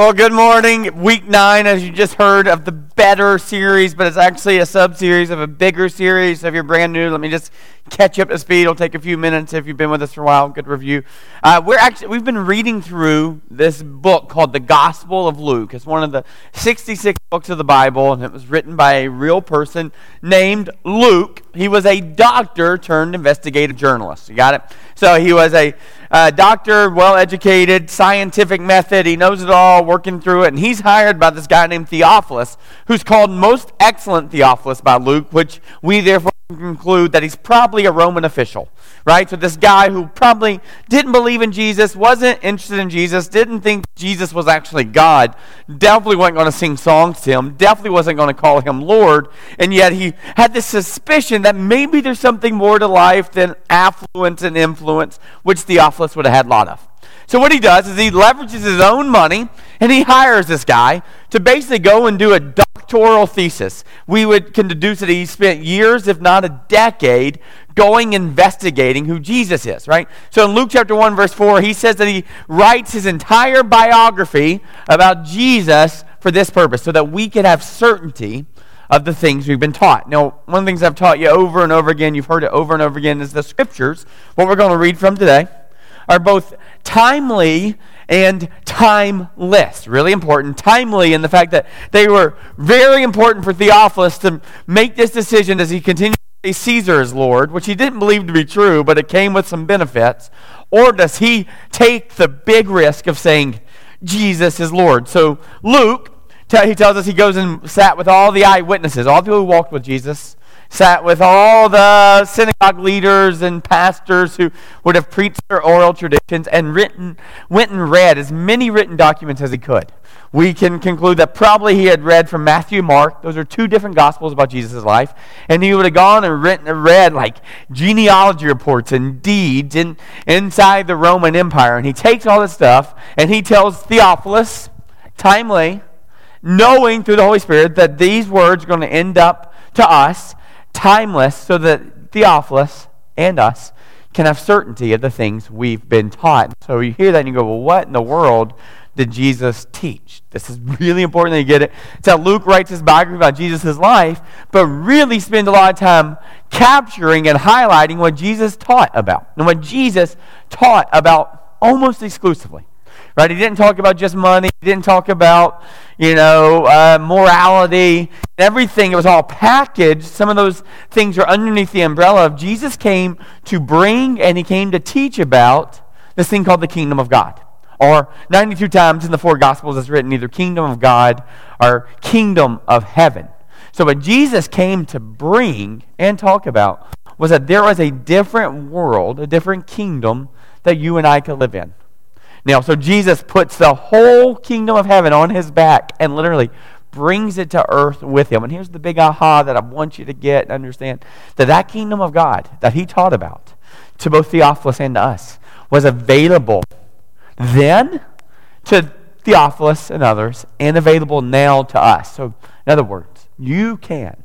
Well, good morning. Week nine, as you just heard, of the Better series, but it's actually a sub series of a bigger series. So if you're brand new, let me just catch up to speed. It'll take a few minutes if you've been with us for a while. Good review. Uh, we're actually we've been reading through this book called the Gospel of Luke. It's one of the 66 books of the Bible, and it was written by a real person named Luke. He was a doctor turned investigative journalist. You got it? So he was a uh, doctor, well educated, scientific method. He knows it all, working through it. And he's hired by this guy named Theophilus, who's called Most Excellent Theophilus by Luke, which we therefore conclude that he's probably a Roman official, right? So this guy who probably didn't believe in Jesus, wasn't interested in Jesus, didn't think Jesus was actually God, definitely wasn't going to sing songs to him, definitely wasn't going to call him Lord, and yet he had this suspicion that maybe there's something more to life than affluence and influence, which Theophilus would have had a lot of. So what he does is he leverages his own money and he hires this guy to basically go and do a doctoral thesis. We would can deduce that he spent years, if not a decade, going investigating who Jesus is, right? So in Luke chapter 1, verse 4, he says that he writes his entire biography about Jesus for this purpose, so that we could have certainty of the things we've been taught. Now, one of the things I've taught you over and over again, you've heard it over and over again, is the scriptures. What we're going to read from today are both timely and timeless. Really important. Timely in the fact that they were very important for Theophilus to make this decision as he continued to say Caesar is Lord, which he didn't believe to be true, but it came with some benefits. Or does he take the big risk of saying Jesus is Lord? So Luke, he tells us he goes and sat with all the eyewitnesses, all the people who walked with Jesus sat with all the synagogue leaders and pastors who would have preached their oral traditions and written, went and read as many written documents as he could. We can conclude that probably he had read from Matthew Mark. Those are two different gospels about Jesus' life. And he would have gone and written, and read like genealogy reports and deeds in, inside the Roman Empire. And he takes all this stuff and he tells Theophilus, timely, knowing through the Holy Spirit that these words are going to end up to us timeless, so that Theophilus and us can have certainty of the things we've been taught. So you hear that and you go, well, what in the world did Jesus teach? This is really important that you get it. It's how Luke writes his biography about Jesus' life, but really spends a lot of time capturing and highlighting what Jesus taught about and what Jesus taught about almost exclusively. Right? He didn't talk about just money. He didn't talk about, you know, uh, morality, everything. It was all packaged. Some of those things are underneath the umbrella of Jesus came to bring and he came to teach about this thing called the kingdom of God. Or 92 times in the four Gospels it's written either kingdom of God or kingdom of heaven. So what Jesus came to bring and talk about was that there was a different world, a different kingdom that you and I could live in. Now, so Jesus puts the whole kingdom of heaven on his back and literally brings it to earth with him. And here's the big aha that I want you to get and understand that that kingdom of God that he taught about to both Theophilus and to us was available then to Theophilus and others and available now to us. So, in other words, you can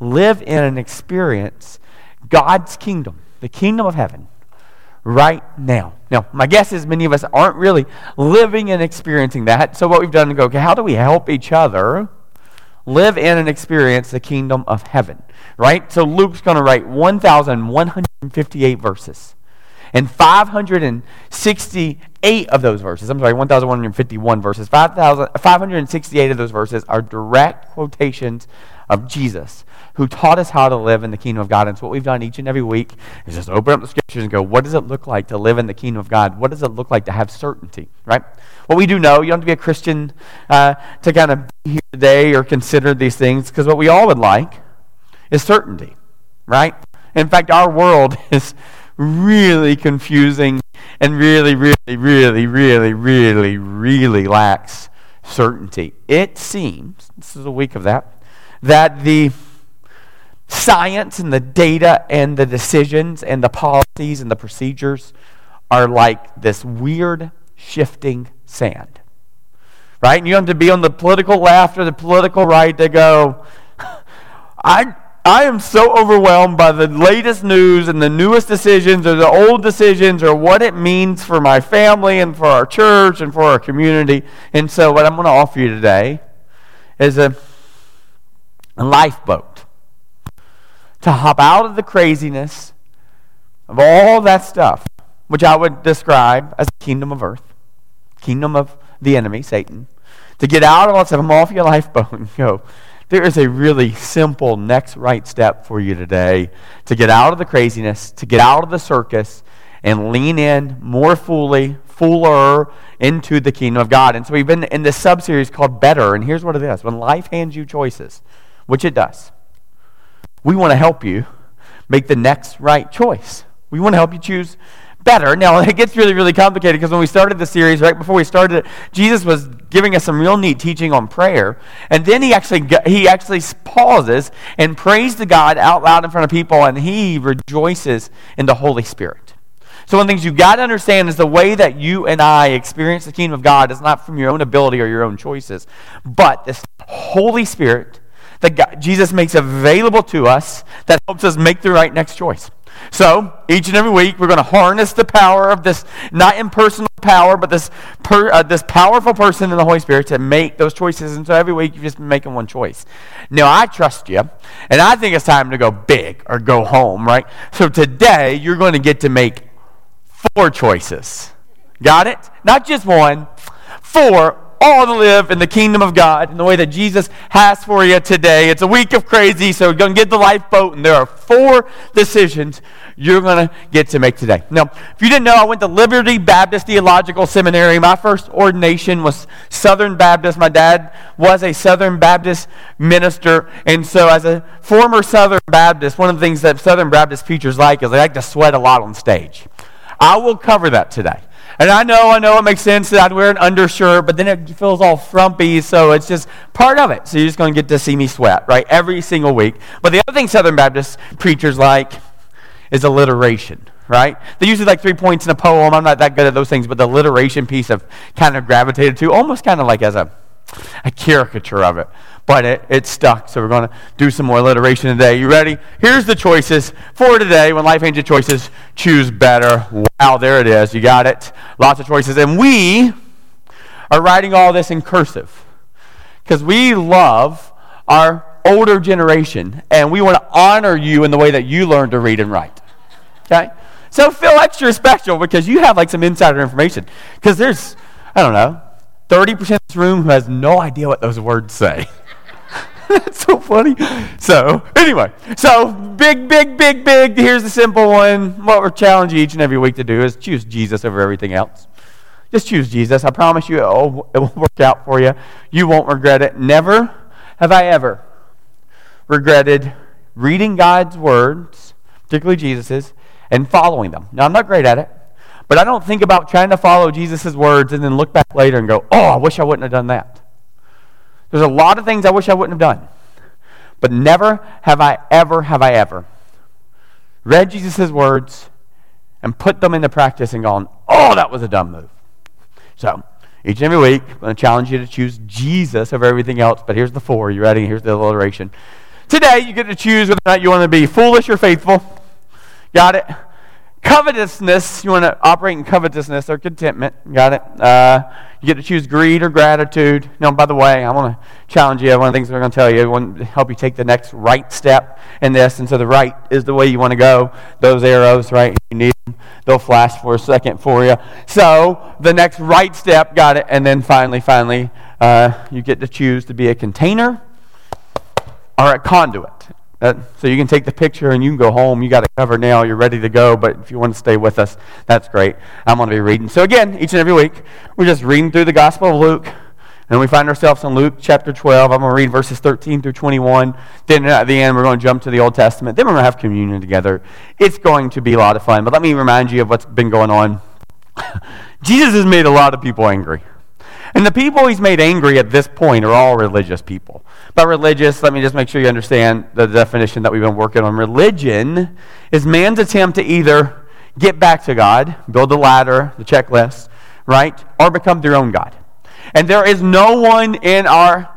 live in and experience God's kingdom, the kingdom of heaven, right now. Now, my guess is many of us aren't really living and experiencing that. So, what we've done is go, okay, how do we help each other live in and experience the kingdom of heaven? Right? So, Luke's going to write 1,158 verses. And 568 of those verses, I'm sorry, 1,151 verses, 5, 568 of those verses are direct quotations of Jesus who taught us how to live in the kingdom of God. And so what we've done each and every week is just open up the scriptures and go, what does it look like to live in the kingdom of God? What does it look like to have certainty, right? What we do know, you don't have to be a Christian uh, to kind of be here today or consider these things, because what we all would like is certainty, right? In fact, our world is really confusing and really, really, really, really, really, really lacks certainty. It seems, this is a week of that, that the science and the data and the decisions and the policies and the procedures are like this weird shifting sand. Right? And you have to be on the political left or the political right to go, I I am so overwhelmed by the latest news and the newest decisions or the old decisions or what it means for my family and for our church and for our community. And so, what I'm going to offer you today is a, a lifeboat to hop out of the craziness of all that stuff, which I would describe as the kingdom of earth, kingdom of the enemy, Satan, to get out of all that stuff, I'm off your lifeboat and go there is a really simple next right step for you today to get out of the craziness, to get out of the circus, and lean in more fully, fuller into the kingdom of God. And so we've been in this sub series called Better. And here's what it is when life hands you choices, which it does, we want to help you make the next right choice. We want to help you choose better. Now, it gets really, really complicated because when we started the series, right before we started it, Jesus was giving us some real neat teaching on prayer. And then he actually, he actually pauses and prays to God out loud in front of people, and he rejoices in the Holy Spirit. So, one of the things you've got to understand is the way that you and I experience the kingdom of God is not from your own ability or your own choices, but this Holy Spirit that God, Jesus makes available to us that helps us make the right next choice. So, each and every week, we're going to harness the power of this, not impersonal power, but this, per, uh, this powerful person in the Holy Spirit to make those choices. And so every week, you're just making one choice. Now, I trust you, and I think it's time to go big or go home, right? So, today, you're going to get to make four choices. Got it? Not just one, four all to live in the kingdom of God in the way that Jesus has for you today. It's a week of crazy, so going to get the lifeboat, and there are four decisions you're going to get to make today. Now, if you didn't know, I went to Liberty Baptist Theological Seminary. My first ordination was Southern Baptist. My dad was a Southern Baptist minister, and so as a former Southern Baptist, one of the things that Southern Baptist preachers like is they like to sweat a lot on stage. I will cover that today. And I know, I know it makes sense that I'd wear an undershirt, but then it feels all frumpy, so it's just part of it. So you're just going to get to see me sweat, right, every single week. But the other thing Southern Baptist preachers like is alliteration, right? They usually like three points in a poem. I'm not that good at those things, but the alliteration piece I've kind of gravitated to, almost kind of like as a, a caricature of it but it, it stuck. So we're going to do some more alliteration today. You ready? Here's the choices for today. When life changes choices, choose better. Wow, there it is. You got it. Lots of choices. And we are writing all this in cursive because we love our older generation and we want to honor you in the way that you learn to read and write. Okay? So feel extra special because you have like some insider information. Because there's, I don't know, 30% of this room who has no idea what those words say. That's so funny. So, anyway, so big, big, big, big. Here's the simple one. What we're challenging each and every week to do is choose Jesus over everything else. Just choose Jesus. I promise you it will, it will work out for you. You won't regret it. Never have I ever regretted reading God's words, particularly Jesus's, and following them. Now, I'm not great at it, but I don't think about trying to follow Jesus' words and then look back later and go, oh, I wish I wouldn't have done that. There's a lot of things I wish I wouldn't have done. But never have I ever, have I ever read Jesus' words and put them into practice and gone, oh, that was a dumb move. So, each and every week, I'm going to challenge you to choose Jesus over everything else. But here's the four. You ready? Here's the alliteration. Today, you get to choose whether or not you want to be foolish or faithful. Got it? Covetousness, you want to operate in covetousness or contentment. Got it? Uh, you get to choose greed or gratitude. Now, by the way, I want to challenge you. One of the things we're going to tell you, I want to help you take the next right step in this. And so the right is the way you want to go. Those arrows, right? You need them. They'll flash for a second for you. So the next right step, got it. And then finally, finally, uh, you get to choose to be a container or a conduit. Uh, so you can take the picture and you can go home. You got it covered now. You're ready to go. But if you want to stay with us, that's great. I'm going to be reading. So again, each and every week, we're just reading through the Gospel of Luke. And we find ourselves in Luke chapter 12. I'm going to read verses 13 through 21. Then at the end, we're going to jump to the Old Testament. Then we're going to have communion together. It's going to be a lot of fun. But let me remind you of what's been going on. Jesus has made a lot of people angry. And the people he's made angry at this point are all religious people. By religious, let me just make sure you understand the definition that we've been working on. Religion is man's attempt to either get back to God, build the ladder, the checklist, right? Or become their own God. And there is no one in our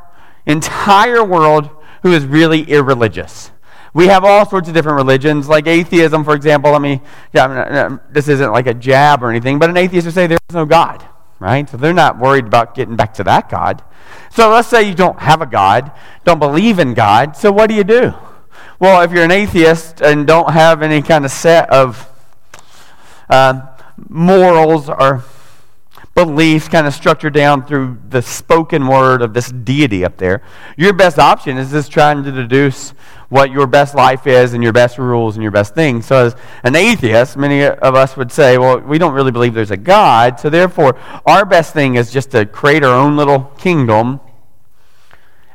entire world who is really irreligious. We have all sorts of different religions, like atheism, for example. Let me, yeah, I mean, uh, this isn't like a jab or anything, but an atheist would say there is no God, right? So they're not worried about getting back to that God. So let's say you don't have a God, don't believe in God, so what do you do? Well, if you're an atheist and don't have any kind of set of uh, morals or beliefs kind of structured down through the spoken word of this deity up there, your best option is just trying to deduce what your best life is and your best rules and your best things. So, as an atheist, many of us would say, well, we don't really believe there's a God, so therefore, our best thing is just to create our own little kingdom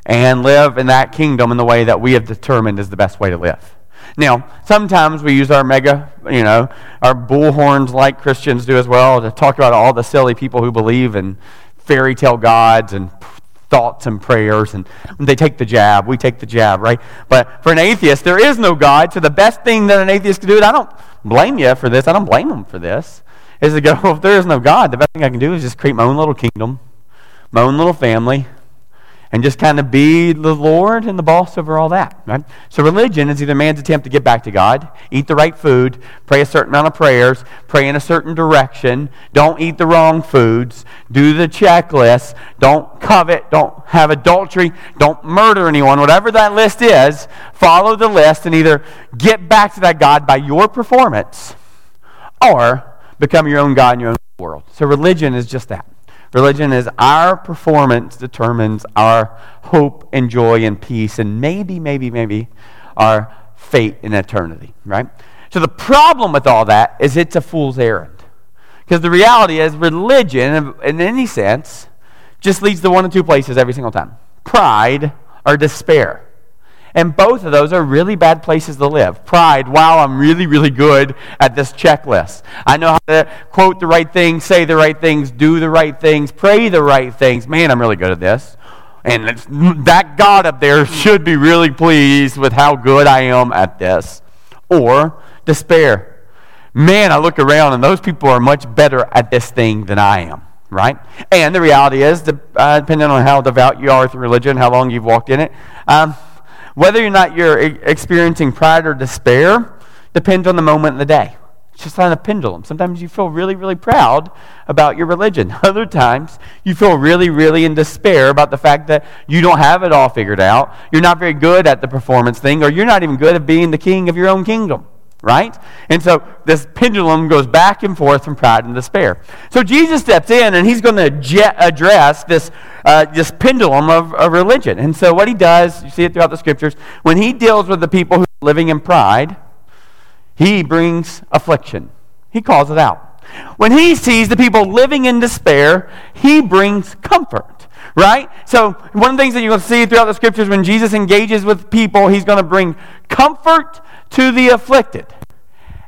and live in that kingdom in the way that we have determined is the best way to live. Now, sometimes we use our mega, you know, our bullhorns like Christians do as well to talk about all the silly people who believe in fairy tale gods and thoughts and prayers and they take the jab we take the jab right? But for an atheist there is no god so the best thing that an atheist can do and i don't blame you for this i don't blame them for this is to go well, if there is no god. The best thing i can do is just create my own little kingdom my own little family and just kind of be the Lord and the boss over all that. Right? So religion is either man's attempt to get back to God, eat the right food, pray a certain amount of prayers, pray in a certain direction, don't eat the wrong foods, do the checklist, don't covet, don't have adultery, don't murder anyone, whatever that list is, follow the list and either get back to that God by your performance or become your own God in your own world. So religion is just that. Religion is our performance determines our hope and joy and peace, and maybe, maybe, maybe our fate in eternity, right? So the problem with all that is it's a fool's errand. Because the reality is, religion, in any sense, just leads to one of two places every single time pride or despair. And both of those are really bad places to live. Pride, wow, I'm really, really good at this checklist. I know how to quote the right things, say the right things, do the right things, pray the right things. Man, I'm really good at this. And that God up there should be really pleased with how good I am at this. Or despair. Man, I look around and those people are much better at this thing than I am right? And the reality is, uh, depending on how devout you are with religion, how long you've walked in it, um, whether or not you're experiencing pride or despair depends on the moment in the day. It's just on a pendulum. Sometimes you feel really, really proud about your religion. Other times, you feel really, really in despair about the fact that you don't have it all figured out. You're not very good at the performance thing, or you're not even good at being the king of your own kingdom right? And so this pendulum goes back and forth from pride and despair. So Jesus steps in and he's going to address this, uh, this pendulum of, of religion. And so what he does, you see it throughout the scriptures, when he deals with the people who are living in pride, he brings affliction. He calls it out. When he sees the people living in despair, he brings comfort right? So, one of the things that you're going to see throughout the scriptures when Jesus engages with people, he's going to bring comfort to the afflicted.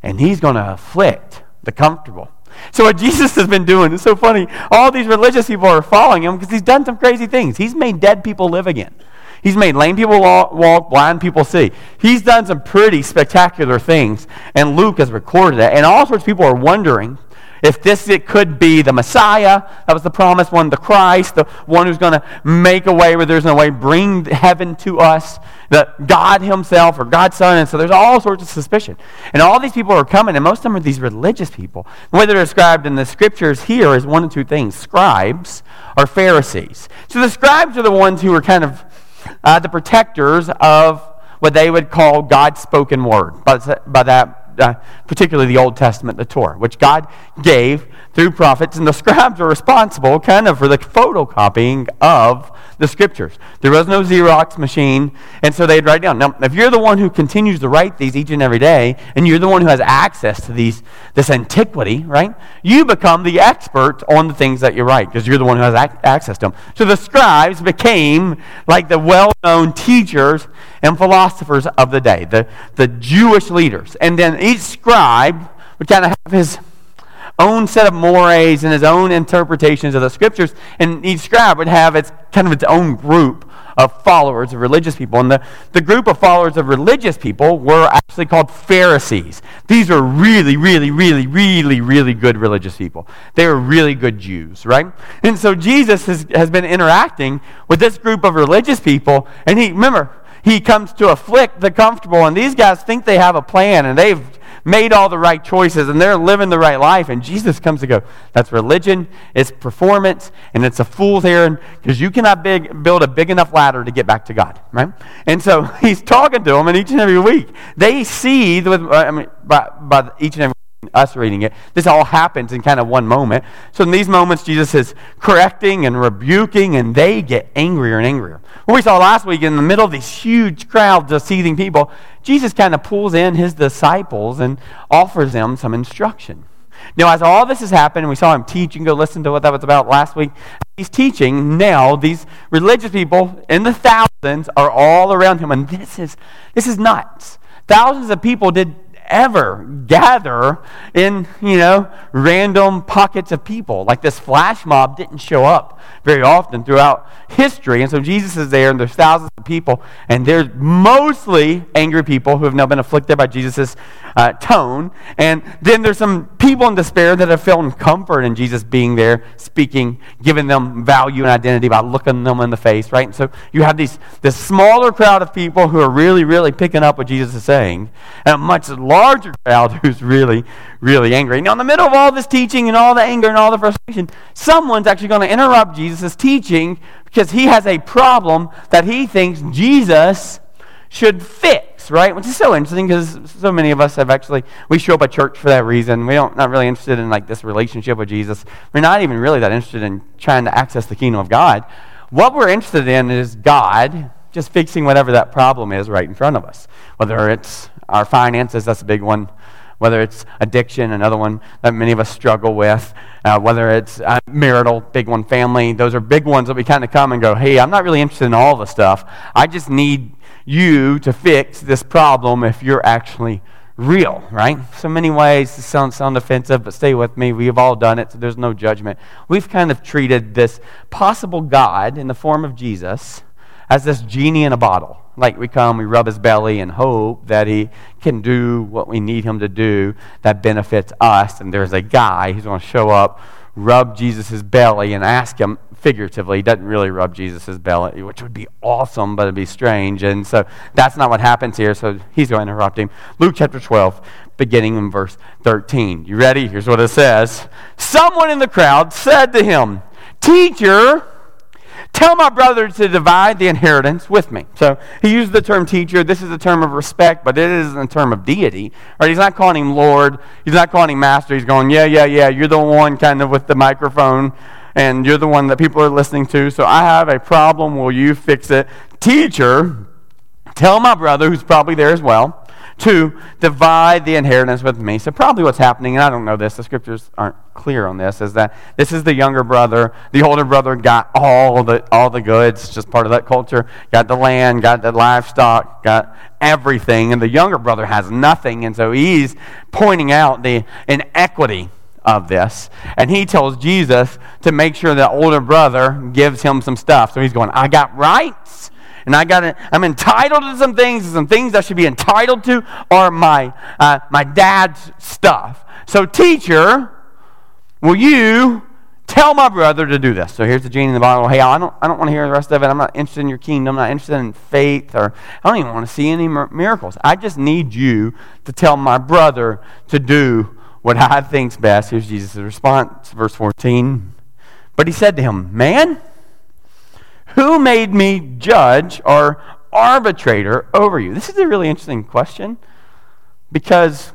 And he's going to afflict the comfortable. So, what Jesus has been doing is so funny. All these religious people are following him because he's done some crazy things. He's made dead people live again. He's made lame people walk, blind people see. He's done some pretty spectacular things, and Luke has recorded it. And all sorts of people are wondering if this it could be the Messiah, that was the promised one, the Christ, the one who's going to make a way where there's no way, bring heaven to us, the God Himself or God's Son. And so there's all sorts of suspicion. And all these people are coming, and most of them are these religious people. The way they're described in the scriptures here is one of two things scribes or Pharisees. So the scribes are the ones who are kind of uh, the protectors of what they would call God's spoken word. By, by that, uh, particularly the Old Testament, the Torah, which God gave through prophets, and the scribes are responsible kind of for the photocopying of the scriptures. There was no Xerox machine, and so they'd write down. Now, if you're the one who continues to write these each and every day, and you're the one who has access to these, this antiquity, right? You become the expert on the things that you write because you're the one who has ac- access to them. So the scribes became like the well-known teachers and philosophers of the day, the, the Jewish leaders. And then each scribe would kind of have his own set of mores and his own interpretations of the scriptures, and each scribe would have its kind of its own group of followers of religious people. And the, the group of followers of religious people were actually called Pharisees. These were really, really, really, really, really good religious people. They were really good Jews, right? And so Jesus has, has been interacting with this group of religious people, and he, remember, he comes to afflict the comfortable. And these guys think they have a plan and they've made all the right choices and they're living the right life. And Jesus comes to go, that's religion, it's performance, and it's a fool's errand because you cannot big, build a big enough ladder to get back to God, right? And so he's talking to them, and each and every week they see, with, uh, I mean, by, by each and every us reading it. This all happens in kind of one moment. So in these moments, Jesus is correcting and rebuking, and they get angrier and angrier. What we saw last week, in the middle of these huge crowds of seething people, Jesus kind of pulls in his disciples and offers them some instruction. Now, as all this has happened, we saw him teach, you can go listen to what that was about last week. He's teaching now. These religious people in the thousands are all around him, and this is this is nuts. Thousands of people did ever gather in, you know, random pockets of people. Like this flash mob didn't show up very often throughout history. And so Jesus is there, and there's thousands of people, and there's mostly angry people who have now been afflicted by Jesus' uh, tone. And then there's some people in despair that have felt comfort in Jesus being there, speaking, giving them value and identity by looking them in the face, right? And so you have these, this smaller crowd of people who are really, really picking up what Jesus is saying, and a much larger crowd who's really, really angry. Now, in the middle of all this teaching and all the anger and all the frustration, someone's actually going to interrupt Jesus' teaching because he has a problem that he thinks Jesus should fix, right? Which is so interesting because so many of us have actually, we show up at church for that reason. We don't, not really interested in like this relationship with Jesus. We're not even really that interested in trying to access the kingdom of God. What we're interested in is God just fixing whatever that problem is right in front of us. Whether it's our finances, that's a big one whether it's addiction, another one that many of us struggle with, uh, whether it's uh, marital, big one, family, those are big ones that we kind of come and go, hey, I'm not really interested in all the stuff. I just need you to fix this problem if you're actually real, right? So many ways to sound, sound offensive, but stay with me. We've all done it, so there's no judgment. We've kind of treated this possible God in the form of Jesus as this genie in a bottle. Like we come, we rub his belly and hope that he can do what we need him to do that benefits us. And there's a guy who's going to show up, rub Jesus' belly, and ask him figuratively. He doesn't really rub Jesus' belly, which would be awesome, but it'd be strange. And so that's not what happens here. So he's going to interrupt him. Luke chapter 12, beginning in verse 13. You ready? Here's what it says Someone in the crowd said to him, Teacher, Tell my brother to divide the inheritance with me. So he used the term teacher. This is a term of respect, but it is a term of deity. Right? He's not calling him Lord. He's not calling him master. He's going, yeah, yeah, yeah. You're the one kind of with the microphone, and you're the one that people are listening to. So I have a problem. Will you fix it? Teacher, tell my brother, who's probably there as well, to divide the inheritance with me. So, probably what's happening, and I don't know this, the scriptures aren't clear on this, is that this is the younger brother. The older brother got all the, all the goods, just part of that culture. Got the land, got the livestock, got everything. And the younger brother has nothing. And so he's pointing out the inequity of this. And he tells Jesus to make sure the older brother gives him some stuff. So he's going, I got rights and I got I'm entitled to some things, and some things I should be entitled to are my uh, my dad's stuff. So, teacher, will you tell my brother to do this? So here's the genie in the bottle. Hey, I don't I don't want to hear the rest of it. I'm not interested in your kingdom. I'm not interested in faith, or I don't even want to see any miracles. I just need you to tell my brother to do what I think's best. Here's Jesus' response, verse 14. But he said to him, Man. Who made me judge or arbitrator over you? This is a really interesting question because,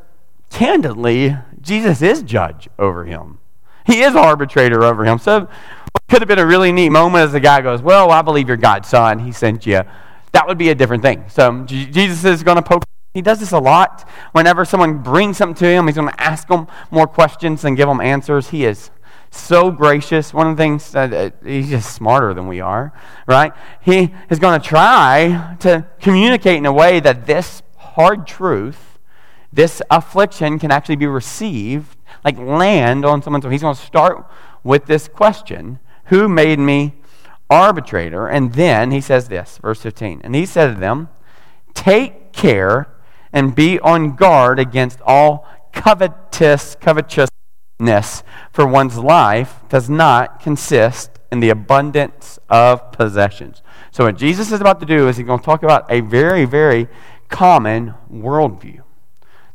candidly, Jesus is judge over him. He is arbitrator over him. So, it could have been a really neat moment as the guy goes, Well, I believe you're God's son. He sent you. That would be a different thing. So, Jesus is going to poke. He does this a lot. Whenever someone brings something to him, he's going to ask them more questions than give them answers. He is so gracious. One of the things that uh, he's just smarter than we are, right? He is going to try to communicate in a way that this hard truth, this affliction can actually be received, like land on someone's. He's going to start with this question Who made me arbitrator? And then he says this, verse 15. And he said to them, Take care and be on guard against all covetous, covetous for one's life does not consist in the abundance of possessions. So, what Jesus is about to do is he's going to talk about a very, very common worldview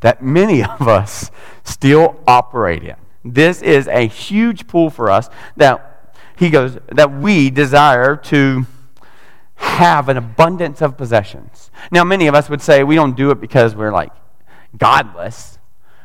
that many of us still operate in. This is a huge pull for us that he goes that we desire to have an abundance of possessions. Now, many of us would say we don't do it because we're like godless,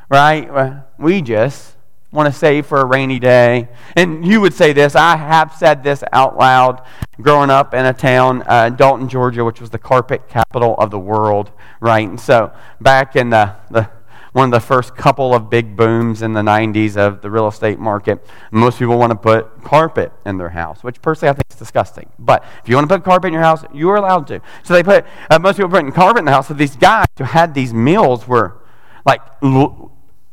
right? We just want to save for a rainy day. And you would say this. I have said this out loud growing up in a town, uh, Dalton, Georgia, which was the carpet capital of the world, right? And so back in the, the one of the first couple of big booms in the 90s of the real estate market. Most people want to put carpet in their house, which personally I think is disgusting. But if you want to put carpet in your house, you are allowed to. So they put, uh, most people put carpet in the house. So these guys who had these mills were like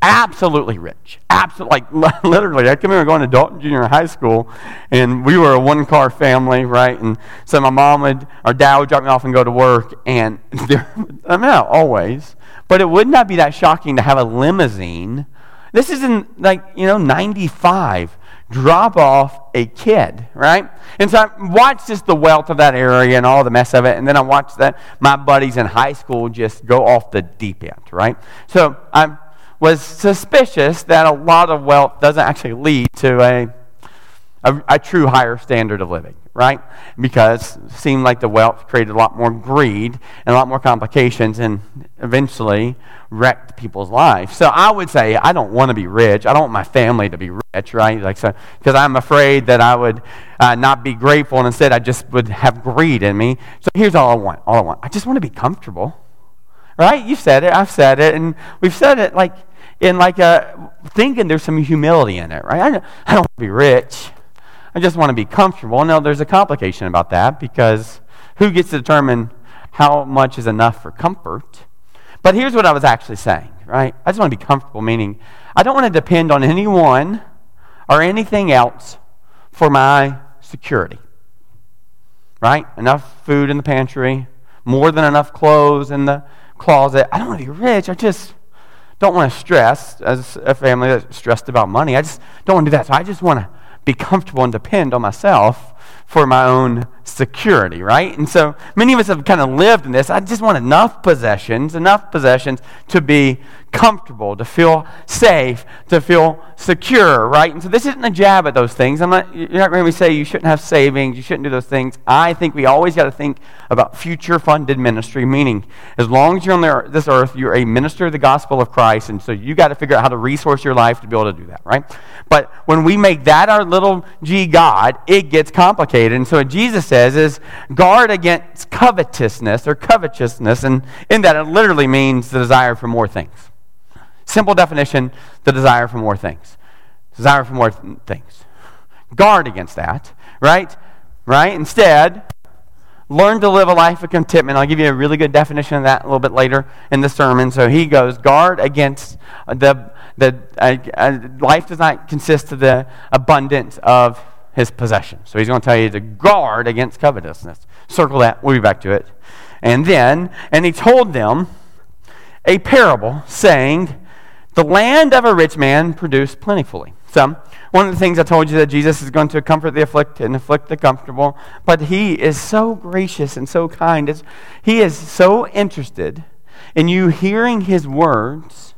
absolutely rich. Absolutely, like literally. I can remember going to Dalton Junior High School, and we were a one-car family, right? And so my mom would, or dad would drop me off and go to work, and there, I mean, not always, but it would not be that shocking to have a limousine. This is in like you know '95. Drop off a kid, right? And so I watched just the wealth of that area and all the mess of it, and then I watched that my buddies in high school just go off the deep end, right? So I was suspicious that a lot of wealth doesn't actually lead to a, a, a true higher standard of living right? Because it seemed like the wealth created a lot more greed and a lot more complications and eventually wrecked people's lives. So I would say I don't want to be rich. I don't want my family to be rich, right? Like so, because I'm afraid that I would uh, not be grateful and instead I just would have greed in me. So here's all I want. All I want. I just want to be comfortable, right? You said it. I've said it, and we've said it like in like thinking there's some humility in it, right? I don't, I don't want to be rich. I just want to be comfortable. No, there's a complication about that because who gets to determine how much is enough for comfort? But here's what I was actually saying, right? I just want to be comfortable, meaning I don't want to depend on anyone or anything else for my security. Right? Enough food in the pantry, more than enough clothes in the closet. I don't want to be rich. I just don't want to stress as a family that's stressed about money. I just don't want to do that. So I just want to be comfortable and depend on myself for my own security, right? And so many of us have kind of lived in this. I just want enough possessions, enough possessions to be comfortable, to feel safe, to feel secure, right? And so this isn't a jab at those things. I'm not, you're not going to say you shouldn't have savings, you shouldn't do those things. I think we always got to think about future funded ministry, meaning as long as you're on this earth, you're a minister of the gospel of Christ. And so you got to figure out how to resource your life to be able to do that, right? But when we make that our little g God, it gets complicated. And so Jesus says is guard against covetousness or covetousness. And in that, it literally means the desire for more things. Simple definition the desire for more things. Desire for more th- things. Guard against that, right? Right? Instead, learn to live a life of contentment. I'll give you a really good definition of that a little bit later in the sermon. So he goes, guard against the, the uh, uh, life does not consist of the abundance of his possession. So he's going to tell you to guard against covetousness. Circle that. We'll be back to it. And then, and he told them a parable saying, the land of a rich man produced plentifully. So, one of the things I told you that Jesus is going to comfort the afflicted and afflict the comfortable, but he is so gracious and so kind. It's, he is so interested in you hearing his words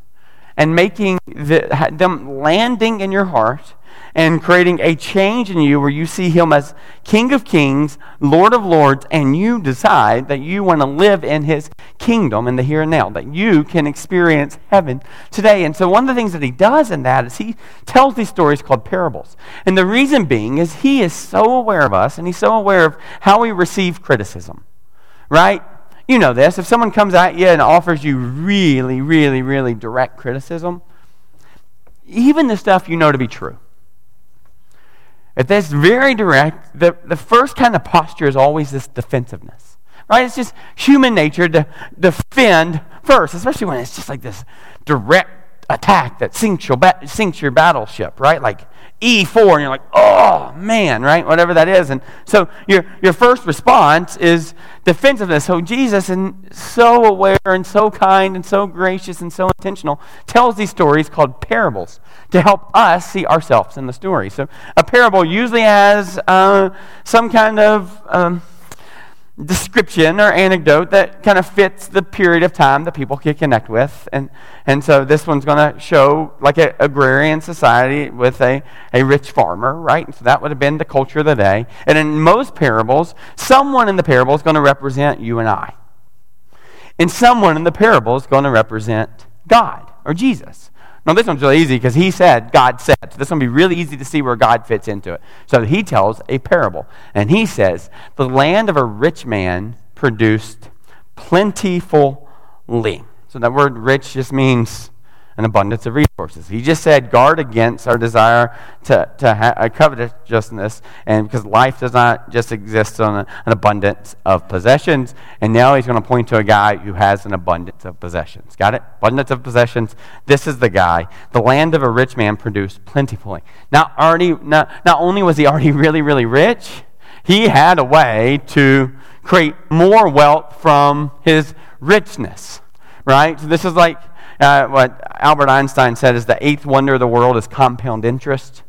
and making the, them landing in your heart and creating a change in you where you see Him as King of Kings, Lord of Lords, and you decide that you want to live in His kingdom in the here and now, that you can experience heaven today. And so, one of the things that He does in that is He tells these stories called parables. And the reason being is He is so aware of us and He's so aware of how we receive criticism, right? You know this. If someone comes at you and offers you really, really, really direct criticism, even the stuff you know to be true, if that's very direct, the, the first kind of posture is always this defensiveness. Right? It's just human nature to defend first, especially when it's just like this direct attack that sinks your, ba- sinks your battleship, right? Like E4, and you're like, oh man, right? Whatever that is. And so your, your first response is defensiveness. So Jesus, and so aware and so kind and so gracious and so intentional, tells these stories called parables to help us see ourselves in the story. So a parable usually has uh, some kind of. Um, description or anecdote that kind of fits the period of time that people can connect with. And, and so this one's going to show like an agrarian society with a, a rich farmer, right? And so that would have been the culture of the day. And in most parables, someone in the parable is going to represent you and I. And someone in the parable is going to represent God or Jesus. Now, this one's really easy because he said, God said. So this one will be really easy to see where God fits into it. So he tells a parable. And he says, The land of a rich man produced plentifully. So that word rich just means an abundance of resources. He just said, guard against our desire to, to have a uh, covetousness, and because life does not just exist on a, an abundance of possessions. And now he's going to point to a guy who has an abundance of possessions. Got it? Abundance of possessions. This is the guy. The land of a rich man produced plentifully. Not already, not, not only was he already really, really rich, he had a way to create more wealth from his richness. Right? So this is like uh, what Albert Einstein said is the eighth wonder of the world is compound interest.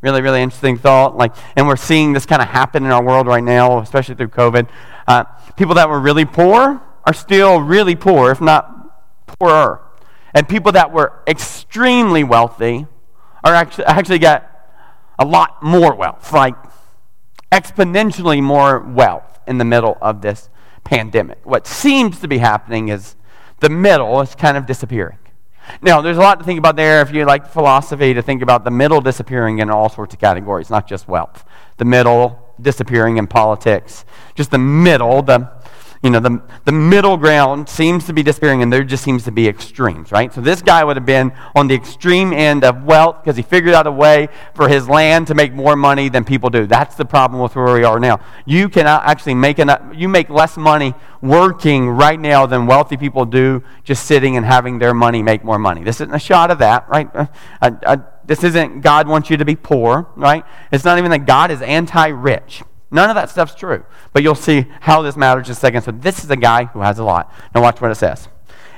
Really, really interesting thought. Like, and we're seeing this kind of happen in our world right now, especially through COVID. Uh, people that were really poor are still really poor, if not poorer. And people that were extremely wealthy are actually actually got a lot more wealth, like exponentially more wealth in the middle of this pandemic. What seems to be happening is the middle is kind of disappearing. Now, there's a lot to think about there if you like philosophy to think about the middle disappearing in all sorts of categories, not just wealth. The middle disappearing in politics, just the middle, the you know, the, the middle ground seems to be disappearing and there just seems to be extremes, right? So this guy would have been on the extreme end of wealth because he figured out a way for his land to make more money than people do. That's the problem with where we are now. You cannot actually make enough, you make less money working right now than wealthy people do just sitting and having their money make more money. This isn't a shot of that, right? Uh, uh, uh, this isn't God wants you to be poor, right? It's not even that God is anti rich. None of that stuff's true. But you'll see how this matters in a second. So this is a guy who has a lot. Now watch what it says.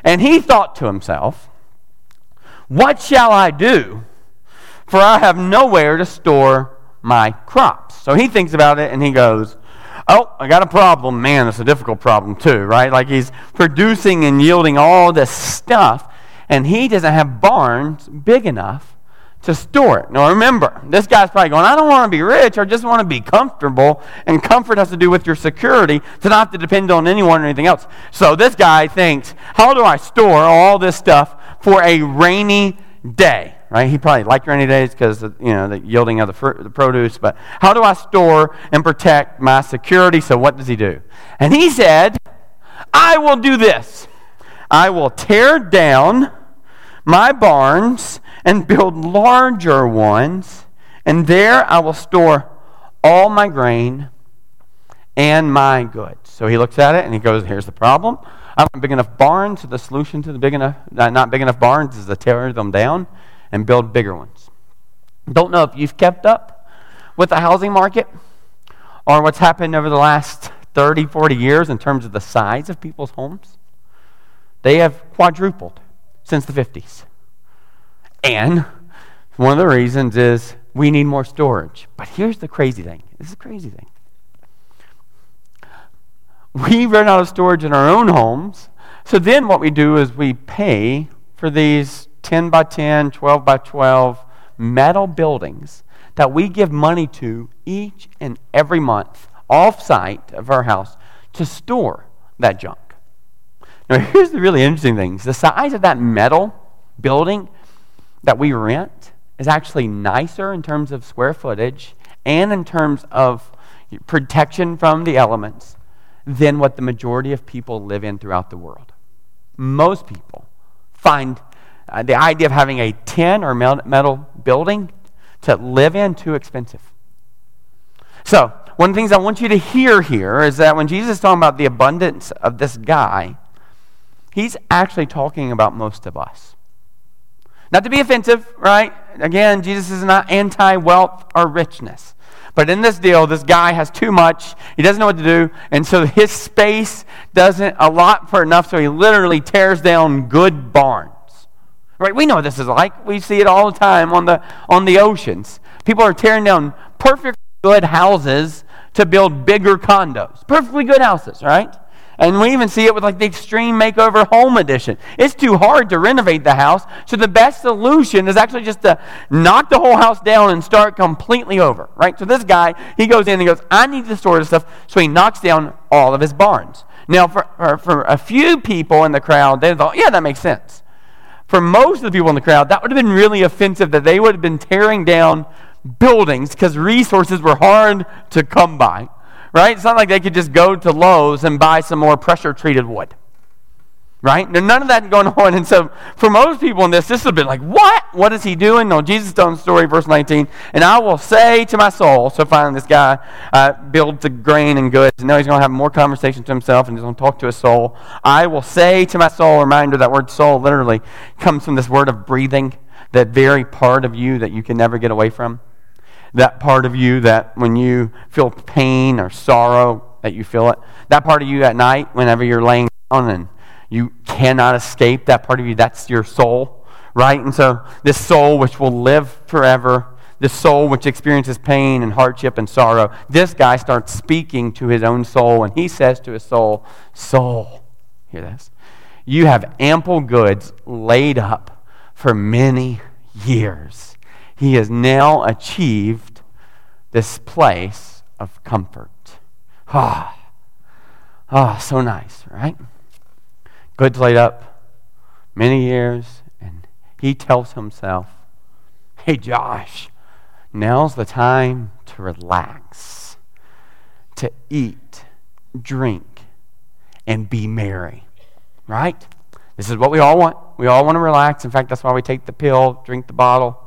And he thought to himself, What shall I do? For I have nowhere to store my crops. So he thinks about it and he goes, Oh, I got a problem. Man, it's a difficult problem too, right? Like he's producing and yielding all this stuff, and he doesn't have barns big enough to store it. Now remember, this guy's probably going, I don't want to be rich, I just want to be comfortable. And comfort has to do with your security to not have to depend on anyone or anything else. So this guy thinks, how do I store all this stuff for a rainy day? Right? He probably liked rainy days because you know the yielding of the, fr- the produce. But how do I store and protect my security? So what does he do? And he said, I will do this. I will tear down my barns and build larger ones, and there I will store all my grain and my goods. So he looks at it and he goes, Here's the problem. I don't have big enough barns. So the solution to the big enough, not big enough barns is to tear them down and build bigger ones. Don't know if you've kept up with the housing market or what's happened over the last 30, 40 years in terms of the size of people's homes. They have quadrupled since the 50s. And one of the reasons is we need more storage. But here's the crazy thing this is a crazy thing. We run out of storage in our own homes. So then what we do is we pay for these 10 by 10, 12 by 12 metal buildings that we give money to each and every month off site of our house to store that junk. Now, here's the really interesting thing the size of that metal building that we rent is actually nicer in terms of square footage and in terms of protection from the elements than what the majority of people live in throughout the world. Most people find uh, the idea of having a tin or metal building to live in too expensive. So, one of the things I want you to hear here is that when Jesus is talking about the abundance of this guy, he's actually talking about most of us. Not to be offensive, right? Again, Jesus is not anti wealth or richness. But in this deal, this guy has too much. He doesn't know what to do. And so his space doesn't allot for enough, so he literally tears down good barns. Right? We know what this is like. We see it all the time on the, on the oceans. People are tearing down perfectly good houses to build bigger condos. Perfectly good houses, right? And we even see it with like the Extreme Makeover Home Edition. It's too hard to renovate the house, so the best solution is actually just to knock the whole house down and start completely over, right? So this guy, he goes in and goes, I need to store this stuff, so he knocks down all of his barns. Now, for, for, for a few people in the crowd, they thought, yeah, that makes sense. For most of the people in the crowd, that would have been really offensive that they would have been tearing down buildings because resources were hard to come by right? It's not like they could just go to Lowe's and buy some more pressure treated wood, right? There's none of that going on. And so for most people in this, this would been like, what? What is he doing? No, Jesus telling the story, verse 19, and I will say to my soul, so finally this guy uh, builds the grain and goods, and now he's going to have more conversation to himself, and he's going to talk to his soul. I will say to my soul, reminder that word soul literally comes from this word of breathing, that very part of you that you can never get away from that part of you that when you feel pain or sorrow, that you feel it. That part of you at night, whenever you're laying down and you cannot escape that part of you, that's your soul, right? And so, this soul which will live forever, this soul which experiences pain and hardship and sorrow, this guy starts speaking to his own soul, and he says to his soul, Soul, hear this, you have ample goods laid up for many years he has now achieved this place of comfort. Ah, ah, so nice, right? Goods laid up many years, and he tells himself, Hey, Josh, now's the time to relax, to eat, drink, and be merry, right? This is what we all want. We all want to relax. In fact, that's why we take the pill, drink the bottle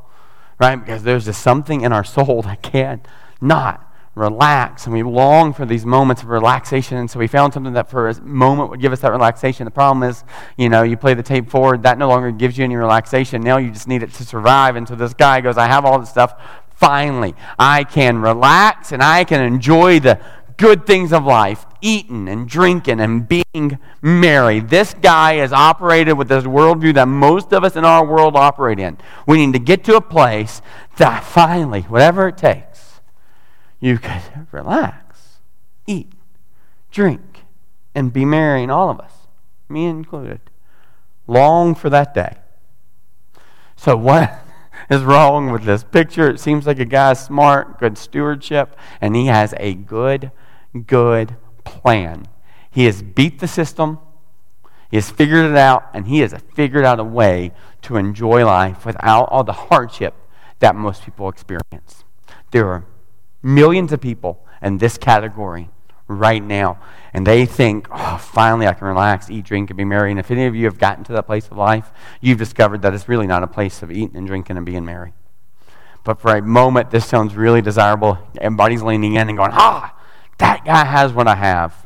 right? Because there's just something in our soul that can't not relax. And we long for these moments of relaxation. And so we found something that for a moment would give us that relaxation. The problem is, you know, you play the tape forward, that no longer gives you any relaxation. Now you just need it to survive. And so this guy goes, I have all this stuff. Finally, I can relax and I can enjoy the good things of life, eating and drinking and being merry. This guy has operated with this worldview that most of us in our world operate in. We need to get to a place that finally, whatever it takes, you could relax, eat, drink, and be merry, and all of us, me included, long for that day. So, what is wrong with this picture? It seems like a guy's smart, good stewardship, and he has a good good plan. He has beat the system, he has figured it out, and he has figured out a way to enjoy life without all the hardship that most people experience. There are millions of people in this category right now, and they think, oh, finally I can relax, eat, drink, and be merry. And if any of you have gotten to that place of life, you've discovered that it's really not a place of eating and drinking and being merry. But for a moment, this sounds really desirable. Everybody's leaning in and going, ah, that guy has what I have.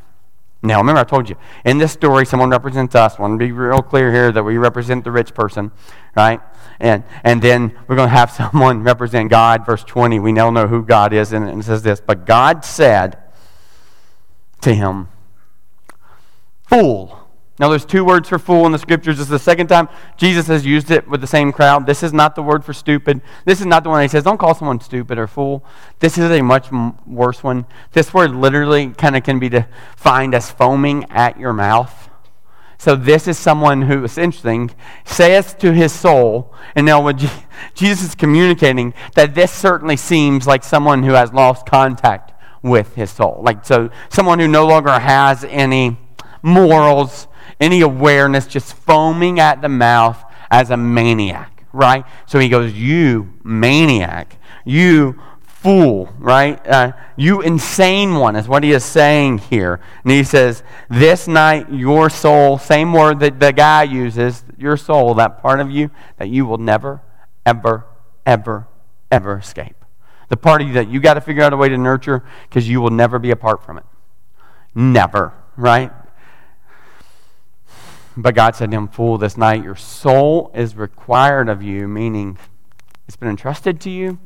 Now, remember, I told you, in this story, someone represents us. I want to be real clear here that we represent the rich person, right? And, and then we're going to have someone represent God. Verse 20, we now know who God is, and it says this But God said to him, Fool. Now, there's two words for fool in the scriptures. This is the second time Jesus has used it with the same crowd. This is not the word for stupid. This is not the one he says, don't call someone stupid or fool. This is a much worse one. This word literally kind of can be defined as foaming at your mouth. So, this is someone who is interesting, says to his soul, and now when Jesus is communicating that this certainly seems like someone who has lost contact with his soul. Like, so someone who no longer has any morals any awareness, just foaming at the mouth as a maniac, right? So he goes, You maniac, you fool, right? Uh, you insane one is what he is saying here. And he says, This night, your soul, same word that the guy uses, your soul, that part of you that you will never, ever, ever, ever escape. The part of you that you got to figure out a way to nurture because you will never be apart from it. Never, right? But God said to him, Fool, this night your soul is required of you, meaning it's been entrusted to you,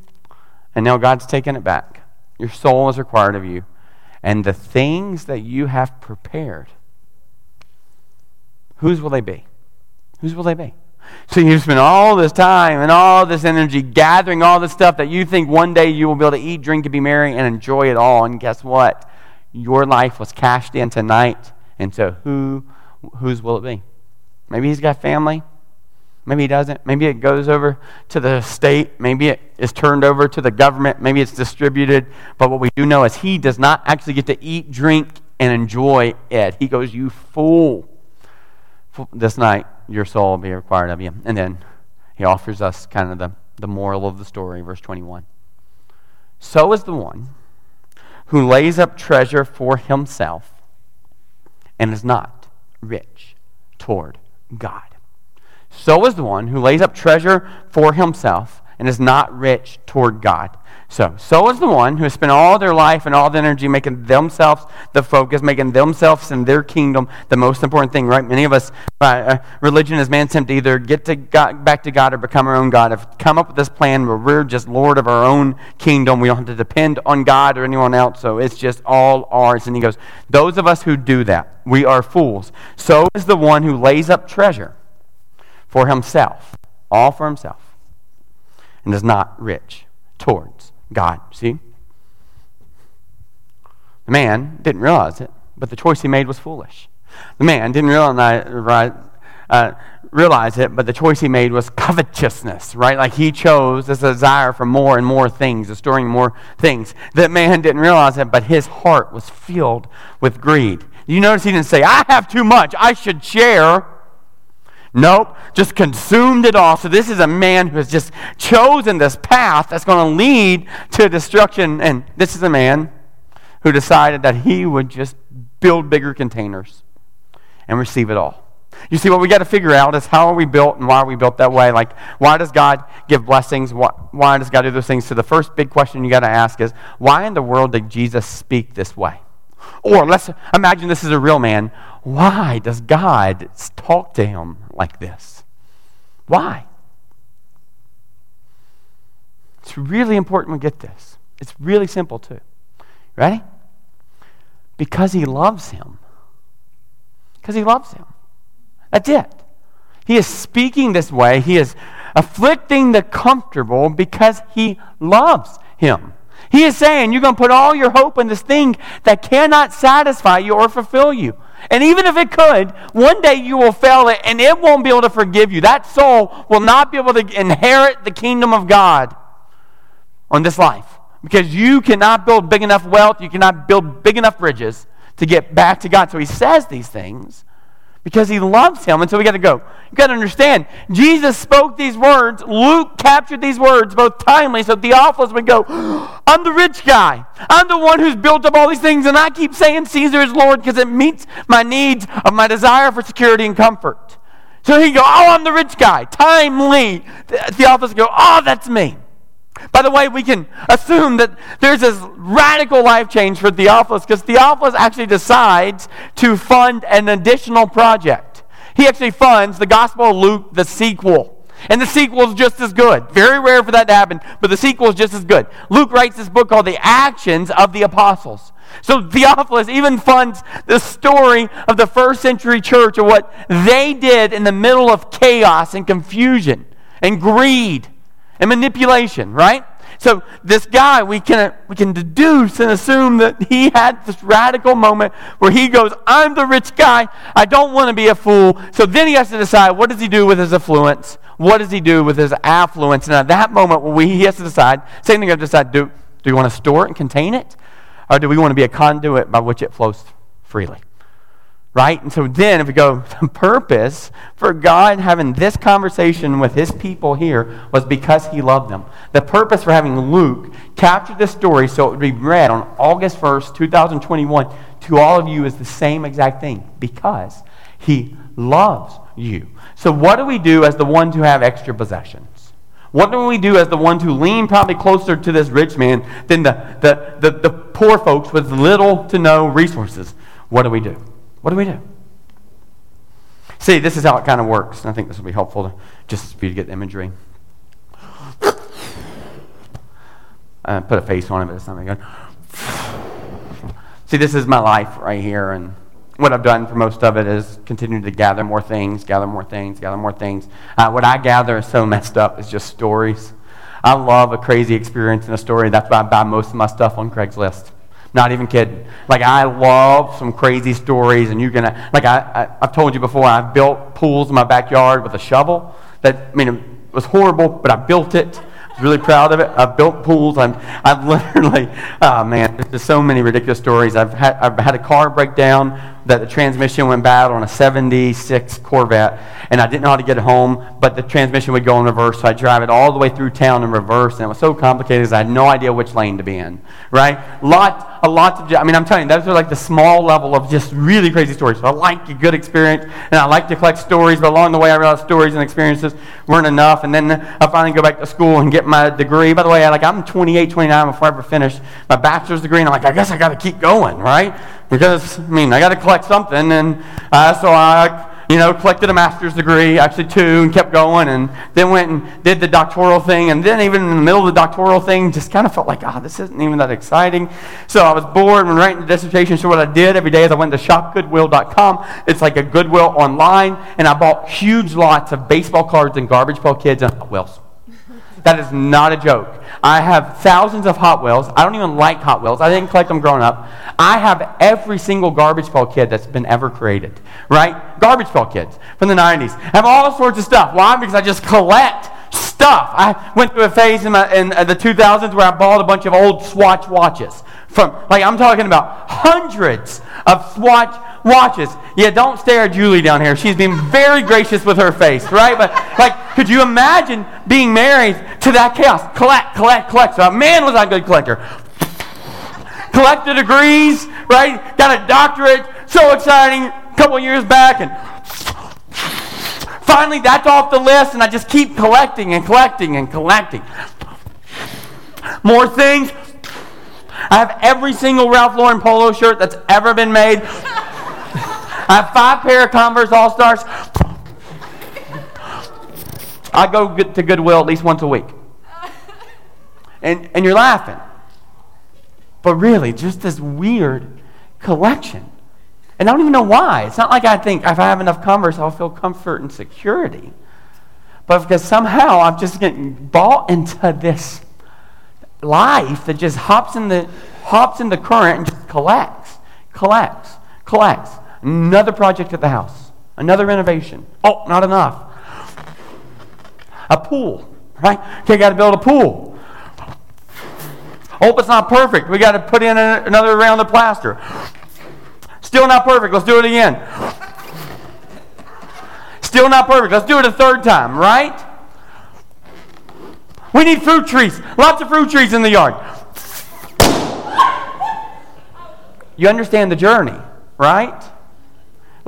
and now God's taken it back. Your soul is required of you. And the things that you have prepared, whose will they be? Whose will they be? So you've spent all this time and all this energy gathering all this stuff that you think one day you will be able to eat, drink, and be merry and enjoy it all. And guess what? Your life was cashed in tonight. And so who whose will it be? Maybe he's got family. Maybe he doesn't. Maybe it goes over to the state. Maybe it is turned over to the government. Maybe it's distributed. But what we do know is he does not actually get to eat, drink, and enjoy it. He goes, You fool. This night, your soul will be required of you. And then he offers us kind of the, the moral of the story, verse 21. So is the one who lays up treasure for himself and is not rich toward God. So is the one who lays up treasure for himself and is not rich toward God. So, so is the one who has spent all their life and all their energy making themselves the focus, making themselves and their kingdom the most important thing, right? Many of us, uh, uh, religion is man's attempt to either get to God, back to God or become our own God. Have come up with this plan where we're just Lord of our own kingdom. We don't have to depend on God or anyone else, so it's just all ours. And he goes, Those of us who do that, we are fools. So is the one who lays up treasure for himself, all for himself, and is not rich towards God. See? The man didn't realize it, but the choice he made was foolish. The man didn't realize, uh, realize it, but the choice he made was covetousness, right? Like he chose this desire for more and more things, storing more things. That man didn't realize it, but his heart was filled with greed. You notice he didn't say, I have too much, I should share. Nope, just consumed it all. So this is a man who has just chosen this path that's going to lead to destruction. And this is a man who decided that he would just build bigger containers and receive it all. You see, what we got to figure out is how are we built and why are we built that way? Like, why does God give blessings? Why, why does God do those things? So, the first big question you got to ask is, why in the world did Jesus speak this way? Or let's imagine this is a real man. Why does God talk to him like this? Why? It's really important we get this. It's really simple, too. Ready? Because he loves him. Because he loves him. That's it. He is speaking this way. He is afflicting the comfortable because he loves him. He is saying you're going to put all your hope in this thing that cannot satisfy you or fulfill you. And even if it could, one day you will fail it and it won't be able to forgive you. That soul will not be able to inherit the kingdom of God on this life because you cannot build big enough wealth, you cannot build big enough bridges to get back to God. So he says these things because he loves him. And so we got to go. You got to understand, Jesus spoke these words. Luke captured these words both timely. So Theophilus would go, I'm the rich guy. I'm the one who's built up all these things. And I keep saying Caesar is Lord because it meets my needs of my desire for security and comfort. So he'd go, Oh, I'm the rich guy. Timely. Theophilus go, Oh, that's me. By the way, we can assume that there's this radical life change for Theophilus because Theophilus actually decides to fund an additional project. He actually funds the Gospel of Luke, the sequel. And the sequel is just as good. Very rare for that to happen, but the sequel is just as good. Luke writes this book called The Actions of the Apostles. So Theophilus even funds the story of the first century church of what they did in the middle of chaos and confusion and greed and manipulation, right? So this guy, we can, we can deduce and assume that he had this radical moment where he goes, I'm the rich guy. I don't want to be a fool. So then he has to decide, what does he do with his affluence? What does he do with his affluence? And at that moment, we, he has to decide, same thing, we have to decide, do, do we want to store it and contain it? Or do we want to be a conduit by which it flows freely? Right? And so then, if we go, the purpose for God having this conversation with his people here was because he loved them. The purpose for having Luke capture this story so it would be read on August 1st, 2021, to all of you is the same exact thing because he loves you. So, what do we do as the ones who have extra possessions? What do we do as the ones who lean probably closer to this rich man than the, the, the, the poor folks with little to no resources? What do we do? What do we do? See, this is how it kind of works. And I think this will be helpful to, just for you to get the imagery. Uh, put a face on it, but it's not very good. See, this is my life right here, and what I've done for most of it is continue to gather more things, gather more things, gather more things. Uh, what I gather is so messed up It's just stories. I love a crazy experience in a story. That's why I buy most of my stuff on Craigslist. Not even kidding. Like I love some crazy stories, and you're going to, like I, I have told you before. I built pools in my backyard with a shovel. That I mean it was horrible, but I built it I was really proud of it. I've built pools. I'm, I've literally, oh man, there's so many ridiculous stories. I've had, I've had a car break down that the transmission went bad on a 76 Corvette, and I didn't know how to get home, but the transmission would go in reverse, so I'd drive it all the way through town in reverse, and it was so complicated because I had no idea which lane to be in, right? Lot, a lot of, I mean, I'm telling you, those are like the small level of just really crazy stories. I like a good experience, and I like to collect stories, but along the way I realized stories and experiences weren't enough, and then I finally go back to school and get my degree. By the way, I, like I'm 28, 29 before I ever finished my bachelor's degree, and I'm like, I guess I got to keep going, right? Because, I mean, I got to collect something. And uh, so I, you know, collected a master's degree, actually two, and kept going. And then went and did the doctoral thing. And then, even in the middle of the doctoral thing, just kind of felt like, oh, this isn't even that exciting. So I was bored and writing the dissertation. So what I did every day is I went to shopgoodwill.com. It's like a Goodwill online. And I bought huge lots of baseball cards and Garbage Pail Kids and Hot Wheels. That is not a joke. I have thousands of Hot Wheels. I don't even like Hot Wheels. I didn't collect them growing up. I have every single Garbage Pail Kid that's been ever created, right? Garbage Pail Kids from the 90s. I have all sorts of stuff. Why? Because I just collect stuff. I went through a phase in, my, in uh, the 2000s where I bought a bunch of old Swatch watches. From, like, I'm talking about hundreds of Swatch watches. Yeah, don't stare at Julie down here. She's being very gracious with her face, right? But like, could you imagine being married to that chaos? Collect, collect, collect. So, man, was I a good collector. Collected degrees, right? Got a doctorate. So exciting. A couple years back, and finally that's off the list, and I just keep collecting and collecting and collecting. More things. I have every single Ralph Lauren polo shirt that's ever been made. I have five pair of Converse All Stars. I go to Goodwill at least once a week. And, and you're laughing. But really, just this weird collection. And I don't even know why. It's not like I think if I have enough Converse, I'll feel comfort and security. But because somehow I'm just getting bought into this life that just hops in the, hops in the current and just collects, collects, collects. Another project at the house. Another renovation. Oh, not enough. A pool, right? Okay, got to build a pool. Oh, it's not perfect. We got to put in another round of plaster. Still not perfect. Let's do it again. Still not perfect. Let's do it a third time, right? We need fruit trees. Lots of fruit trees in the yard. You understand the journey, right?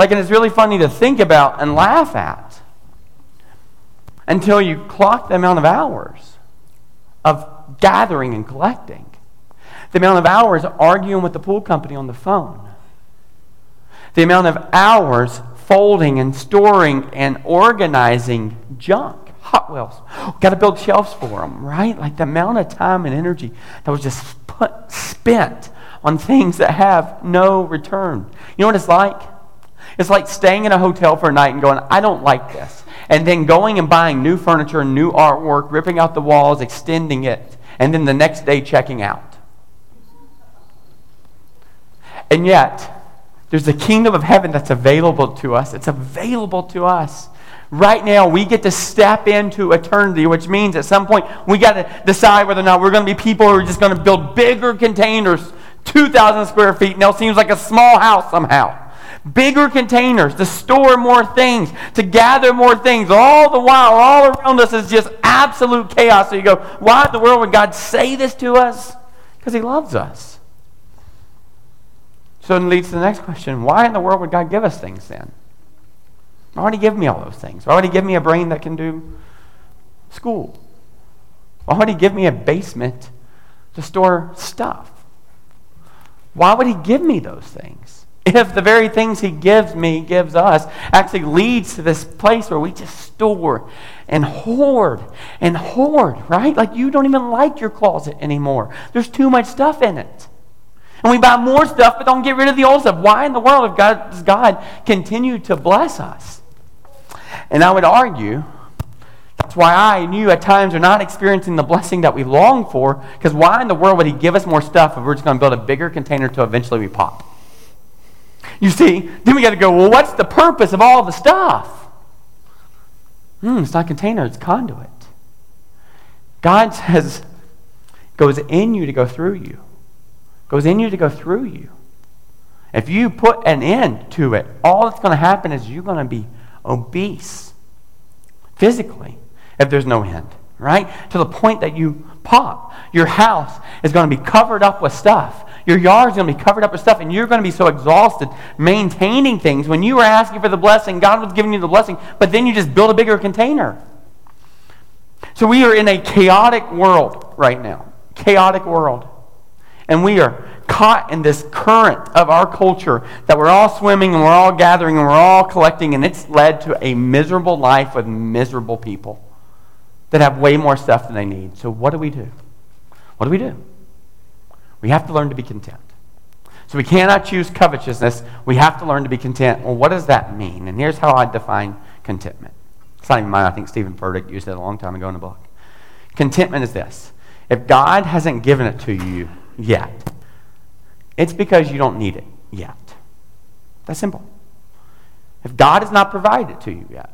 Like, and it's really funny to think about and laugh at until you clock the amount of hours of gathering and collecting, the amount of hours arguing with the pool company on the phone, the amount of hours folding and storing and organizing junk. Hot Wheels. Got to build shelves for them, right? Like the amount of time and energy that was just put, spent on things that have no return. You know what it's like? It's like staying in a hotel for a night and going, I don't like this. And then going and buying new furniture, and new artwork, ripping out the walls, extending it, and then the next day checking out. And yet, there's a kingdom of heaven that's available to us. It's available to us. Right now, we get to step into eternity, which means at some point we got to decide whether or not we're going to be people who are just going to build bigger containers, 2,000 square feet, and it seems like a small house somehow bigger containers to store more things, to gather more things. All the while, all around us is just absolute chaos. So you go, why in the world would God say this to us? Because He loves us. So it leads to the next question why in the world would God give us things then? Why would He give me all those things? Why would He give me a brain that can do school? Why would He give me a basement to store stuff? Why would He give me those things? If the very things he gives me, gives us, actually leads to this place where we just store and hoard and hoard, right? Like you don't even like your closet anymore. There's too much stuff in it. And we buy more stuff, but don't get rid of the old stuff. Why in the world God, does God continue to bless us? And I would argue that's why I and you at times are not experiencing the blessing that we long for, because why in the world would He give us more stuff if we're just going to build a bigger container till eventually we pop? You see, then we got to go, well, what's the purpose of all the stuff? Hmm, it's not container, it's conduit. God says, goes in you to go through you. Goes in you to go through you. If you put an end to it, all that's going to happen is you're going to be obese physically if there's no end, right? To the point that you pop. Your house is going to be covered up with stuff. Your yard's going to be covered up with stuff, and you're going to be so exhausted maintaining things. When you were asking for the blessing, God was giving you the blessing, but then you just build a bigger container. So we are in a chaotic world right now. Chaotic world. And we are caught in this current of our culture that we're all swimming and we're all gathering and we're all collecting, and it's led to a miserable life with miserable people that have way more stuff than they need. So, what do we do? What do we do? We have to learn to be content. So we cannot choose covetousness. We have to learn to be content. Well, what does that mean? And here's how I define contentment. It's not even mine. I think Steven Furtick used it a long time ago in a book. Contentment is this. If God hasn't given it to you yet, it's because you don't need it yet. That's simple. If God has not provided it to you yet,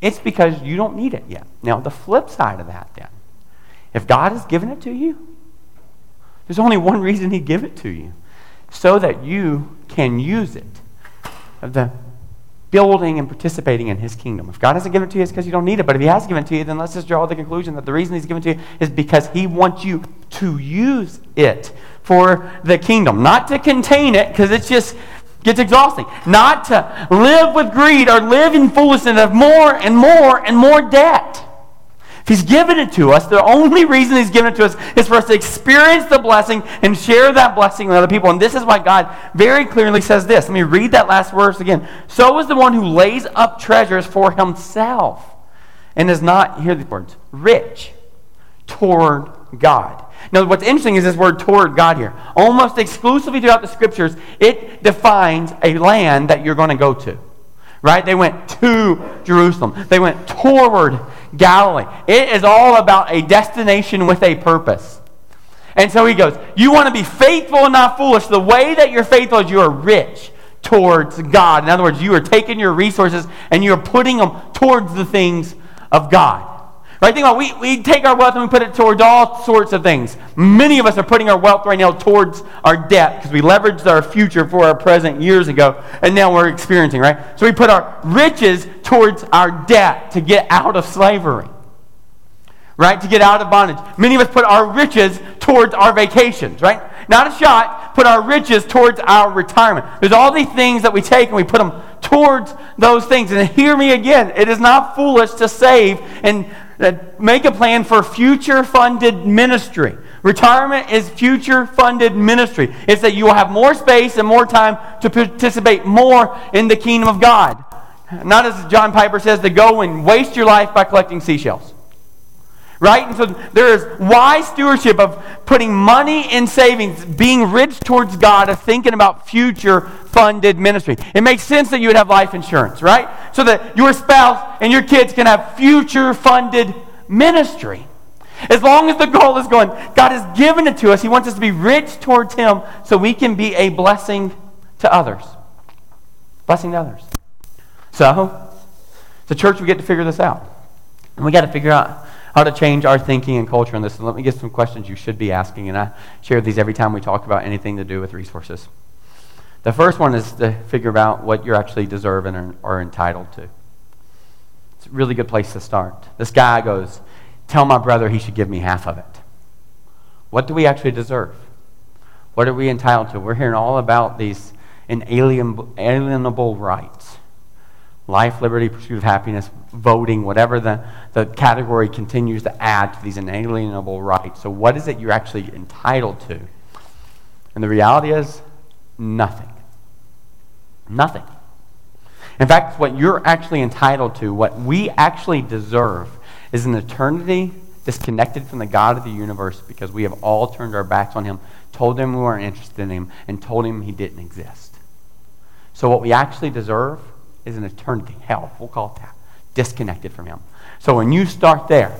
it's because you don't need it yet. Now, the flip side of that, then, if God has given it to you, there's only one reason He'd give it to you so that you can use it. Of the building and participating in His kingdom. If God hasn't given it to you, it's because you don't need it. But if He has given it to you, then let's just draw the conclusion that the reason He's given it to you is because He wants you to use it for the kingdom. Not to contain it, because it's just gets exhausting. Not to live with greed or live in foolishness have more and more and more debt. If He's given it to us, the only reason He's given it to us is for us to experience the blessing and share that blessing with other people. And this is why God very clearly says this. Let me read that last verse again. So is the one who lays up treasures for himself and is not, hear these words, rich toward God. Now, what's interesting is this word toward God here. Almost exclusively throughout the scriptures, it defines a land that you're going to go to right? They went to Jerusalem. They went toward Galilee. It is all about a destination with a purpose. And so he goes, You want to be faithful and not foolish. The way that you're faithful is you are rich towards God. In other words, you are taking your resources and you're putting them towards the things of God. Right? Think about it. we, we take our wealth and we put it towards all sorts of things. Many of us are putting our wealth right now towards our debt because we leveraged our future for our present years ago, and now we're experiencing, right? So we put our riches towards our debt to get out of slavery. Right? To get out of bondage. Many of us put our riches towards our vacations, right? Not a shot, put our riches towards our retirement. There's all these things that we take and we put them towards those things. And hear me again, it is not foolish to save and that make a plan for future funded ministry. Retirement is future funded ministry. It's that you will have more space and more time to participate more in the kingdom of God. Not as John Piper says, to go and waste your life by collecting seashells. Right? And so there is wise stewardship of putting money in savings, being rich towards God, of thinking about future funded ministry. It makes sense that you would have life insurance, right? So that your spouse and your kids can have future funded ministry. As long as the goal is going, God has given it to us. He wants us to be rich towards Him so we can be a blessing to others. Blessing to others. So, the church, we get to figure this out. And we got to figure out how to change our thinking and culture on this. And let me get some questions you should be asking, and I share these every time we talk about anything to do with resources. The first one is to figure out what you're actually deserve and are entitled to. It's a really good place to start. This guy goes, Tell my brother he should give me half of it. What do we actually deserve? What are we entitled to? We're hearing all about these inalienable rights life, liberty, pursuit of happiness, voting, whatever the, the category continues to add to these inalienable rights. So, what is it you're actually entitled to? And the reality is, nothing. Nothing. In fact, what you're actually entitled to, what we actually deserve, is an eternity disconnected from the God of the universe because we have all turned our backs on him, told him we weren't interested in him, and told him he didn't exist. So, what we actually deserve is an eternity, hell, we'll call it that, disconnected from him. So, when you start there,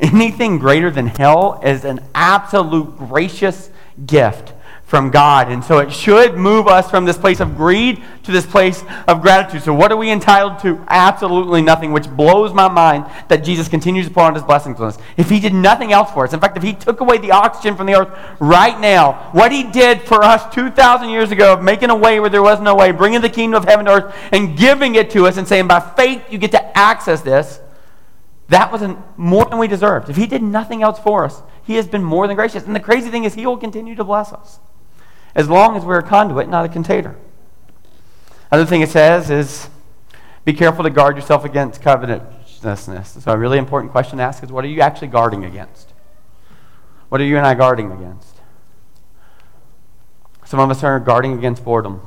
anything greater than hell is an absolute gracious gift from God. And so it should move us from this place of greed to this place of gratitude. So, what are we entitled to? Absolutely nothing, which blows my mind that Jesus continues to pour out his blessings on us. If he did nothing else for us, in fact, if he took away the oxygen from the earth right now, what he did for us 2,000 years ago of making a way where there was no way, bringing the kingdom of heaven to earth, and giving it to us and saying, by faith, you get to access this. That was more than we deserved. If he did nothing else for us, he has been more than gracious. And the crazy thing is, he will continue to bless us as long as we're a conduit, not a container. Other thing it says is be careful to guard yourself against covetousness. So, a really important question to ask is what are you actually guarding against? What are you and I guarding against? Some of us are guarding against boredom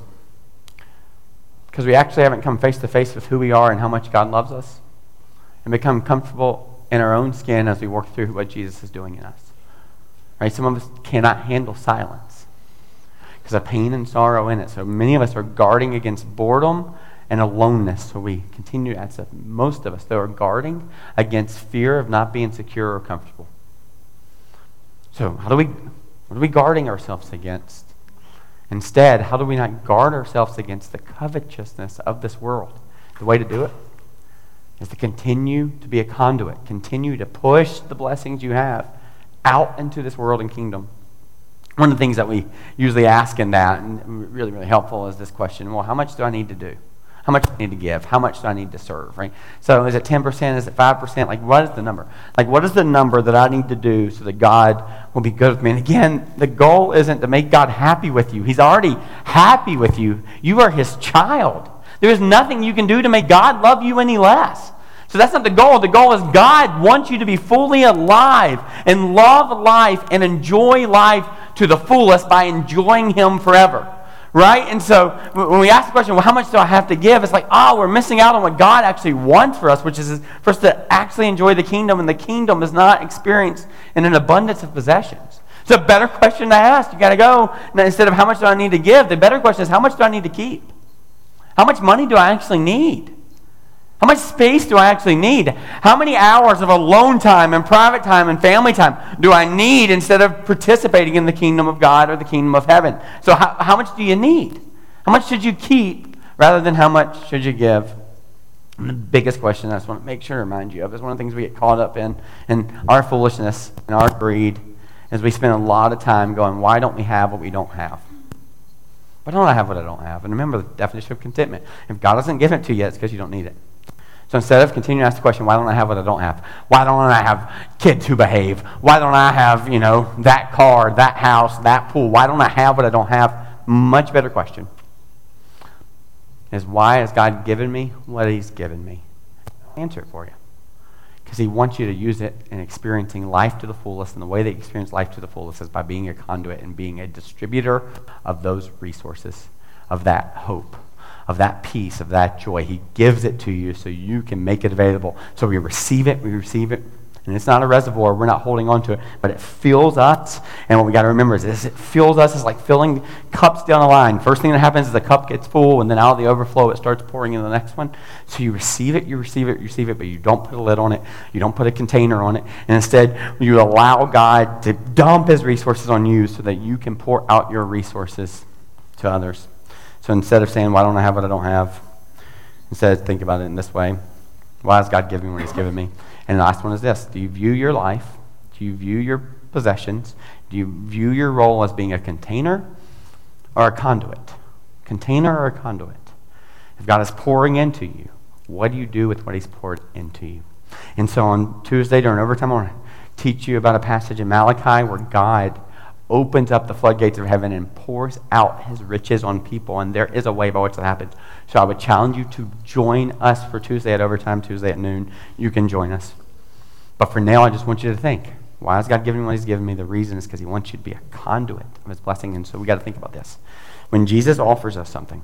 because we actually haven't come face to face with who we are and how much God loves us and become comfortable in our own skin as we work through what Jesus is doing in us. Right? Some of us cannot handle silence because of pain and sorrow in it. So many of us are guarding against boredom and aloneness. So we continue, that's most of us, though, are guarding against fear of not being secure or comfortable. So how do we, what are we guarding ourselves against? Instead, how do we not guard ourselves against the covetousness of this world? The way to do it is to continue to be a conduit, continue to push the blessings you have out into this world and kingdom. One of the things that we usually ask in that, and really, really helpful, is this question well, how much do I need to do? How much do I need to give? How much do I need to serve? Right? So is it 10%? Is it 5%? Like, what is the number? Like, what is the number that I need to do so that God will be good with me? And again, the goal isn't to make God happy with you. He's already happy with you. You are His child. There is nothing you can do to make God love you any less. So that's not the goal. The goal is God wants you to be fully alive and love life and enjoy life to the fullest by enjoying Him forever. Right? And so when we ask the question, well, how much do I have to give? It's like, oh, we're missing out on what God actually wants for us, which is for us to actually enjoy the kingdom. And the kingdom is not experienced in an abundance of possessions. It's a better question to ask. You got to go. Instead of how much do I need to give, the better question is how much do I need to keep? How much money do I actually need? How much space do I actually need? How many hours of alone time and private time and family time do I need instead of participating in the kingdom of God or the kingdom of heaven? So, how, how much do you need? How much should you keep rather than how much should you give? And the biggest question I just want to make sure to remind you of is one of the things we get caught up in, in our foolishness and our greed, is we spend a lot of time going, why don't we have what we don't have? Why don't I have what I don't have? And remember the definition of contentment. If God doesn't give it to you, it's because you don't need it. So instead of continuing to ask the question, why don't I have what I don't have? Why don't I have kids who behave? Why don't I have, you know, that car, that house, that pool? Why don't I have what I don't have? Much better question is why has God given me what He's given me? I'll answer it for you. Because He wants you to use it in experiencing life to the fullest. And the way they experience life to the fullest is by being a conduit and being a distributor of those resources, of that hope of that peace, of that joy. He gives it to you so you can make it available. So we receive it, we receive it. And it's not a reservoir, we're not holding on to it, but it fills us. And what we got to remember is this it fills us It's like filling cups down the line. First thing that happens is the cup gets full, and then out of the overflow, it starts pouring in the next one. So you receive it, you receive it, you receive it, but you don't put a lid on it, you don't put a container on it. And instead, you allow God to dump his resources on you so that you can pour out your resources to others. So instead of saying, Why don't I have what I don't have? Instead, think about it in this way Why has God given me what He's given me? And the last one is this Do you view your life? Do you view your possessions? Do you view your role as being a container or a conduit? Container or a conduit? If God is pouring into you, what do you do with what He's poured into you? And so on Tuesday during overtime, I want to teach you about a passage in Malachi where God opens up the floodgates of heaven and pours out his riches on people. And there is a way by which that happens. So I would challenge you to join us for Tuesday at overtime, Tuesday at noon. You can join us. But for now, I just want you to think why has God given me what he's given me? The reason is because he wants you to be a conduit of his blessing. And so we got to think about this. When Jesus offers us something,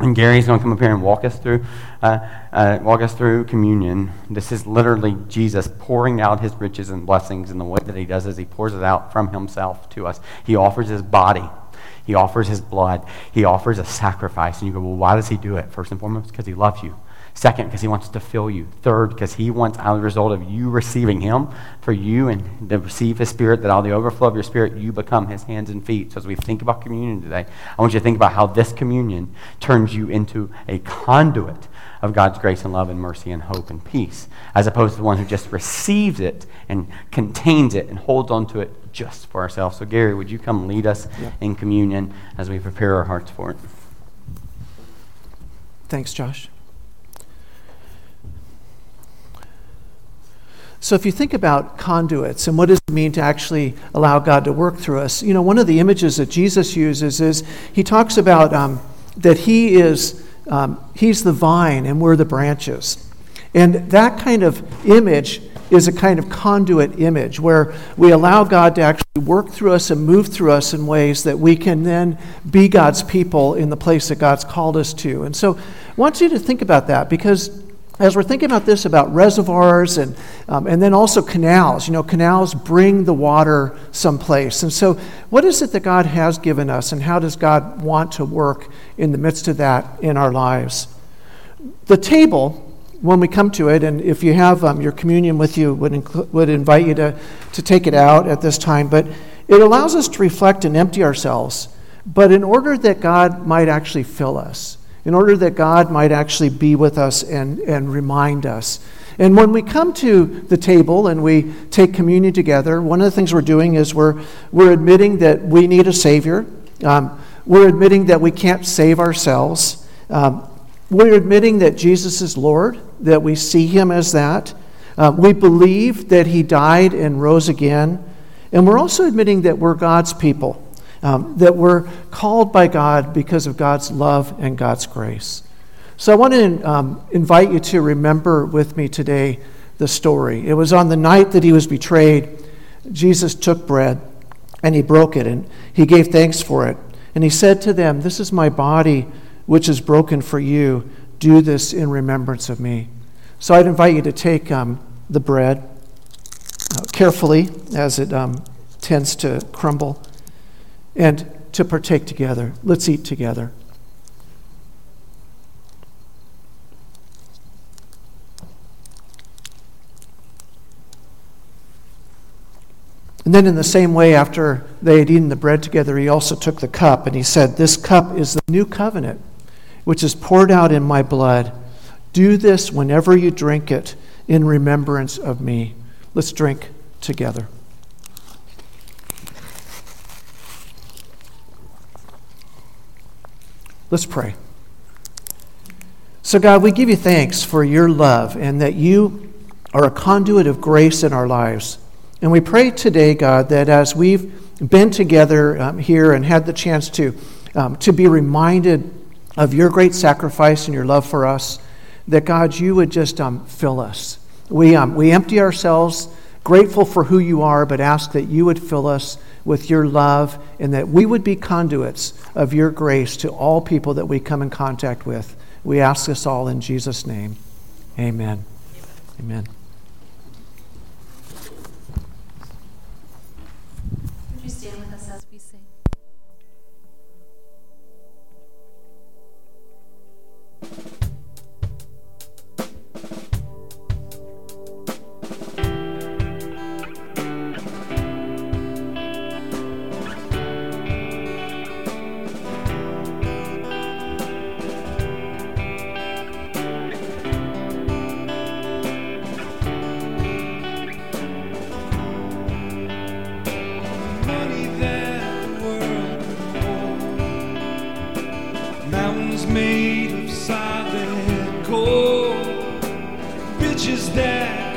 And Gary's going to come up here and walk us through, uh, uh, walk us through communion. This is literally Jesus pouring out his riches and blessings, and the way that he does is he pours it out from himself to us. He offers his body, he offers his blood, he offers a sacrifice. And you go, well, why does he do it? First and foremost, because he loves you. Second, because he wants to fill you. Third, because he wants, as a result of you receiving him, for you and to receive his spirit, that out of the overflow of your spirit, you become his hands and feet. So as we think about communion today, I want you to think about how this communion turns you into a conduit of God's grace and love and mercy and hope and peace, as opposed to the one who just receives it and contains it and holds on to it just for ourselves. So, Gary, would you come lead us in communion as we prepare our hearts for it? Thanks, Josh. So, if you think about conduits and what does it mean to actually allow God to work through us, you know, one of the images that Jesus uses is he talks about um, that he is um, he's the vine and we're the branches, and that kind of image is a kind of conduit image where we allow God to actually work through us and move through us in ways that we can then be God's people in the place that God's called us to. And so, I want you to think about that because as we're thinking about this about reservoirs and, um, and then also canals, you know, canals bring the water someplace. And so, what is it that God has given us, and how does God want to work in the midst of that in our lives? The table, when we come to it, and if you have um, your communion with you, would, inc- would invite you to, to take it out at this time, but it allows us to reflect and empty ourselves, but in order that God might actually fill us in order that God might actually be with us and, and remind us. And when we come to the table and we take communion together, one of the things we're doing is we're, we're admitting that we need a Savior. Um, we're admitting that we can't save ourselves. Um, we're admitting that Jesus is Lord, that we see Him as that. Uh, we believe that He died and rose again. And we're also admitting that we're God's people um, that we're called by God because of God's love and God's grace. So I want to um, invite you to remember with me today the story. It was on the night that he was betrayed, Jesus took bread and he broke it and he gave thanks for it. And he said to them, This is my body, which is broken for you. Do this in remembrance of me. So I'd invite you to take um, the bread uh, carefully as it um, tends to crumble and to partake together. Let's eat together. And then, in the same way, after they had eaten the bread together, he also took the cup and he said, This cup is the new covenant, which is poured out in my blood. Do this whenever you drink it in remembrance of me. Let's drink together. Let's pray. So, God, we give you thanks for your love and that you are a conduit of grace in our lives. And we pray today, God, that as we've been together um, here and had the chance to, um, to be reminded of your great sacrifice and your love for us, that, God, you would just um, fill us. We, um, we empty ourselves, grateful for who you are, but ask that you would fill us with your love and that we would be conduits of your grace to all people that we come in contact with. We ask this all in Jesus' name. Amen. Amen. You are better than all these things.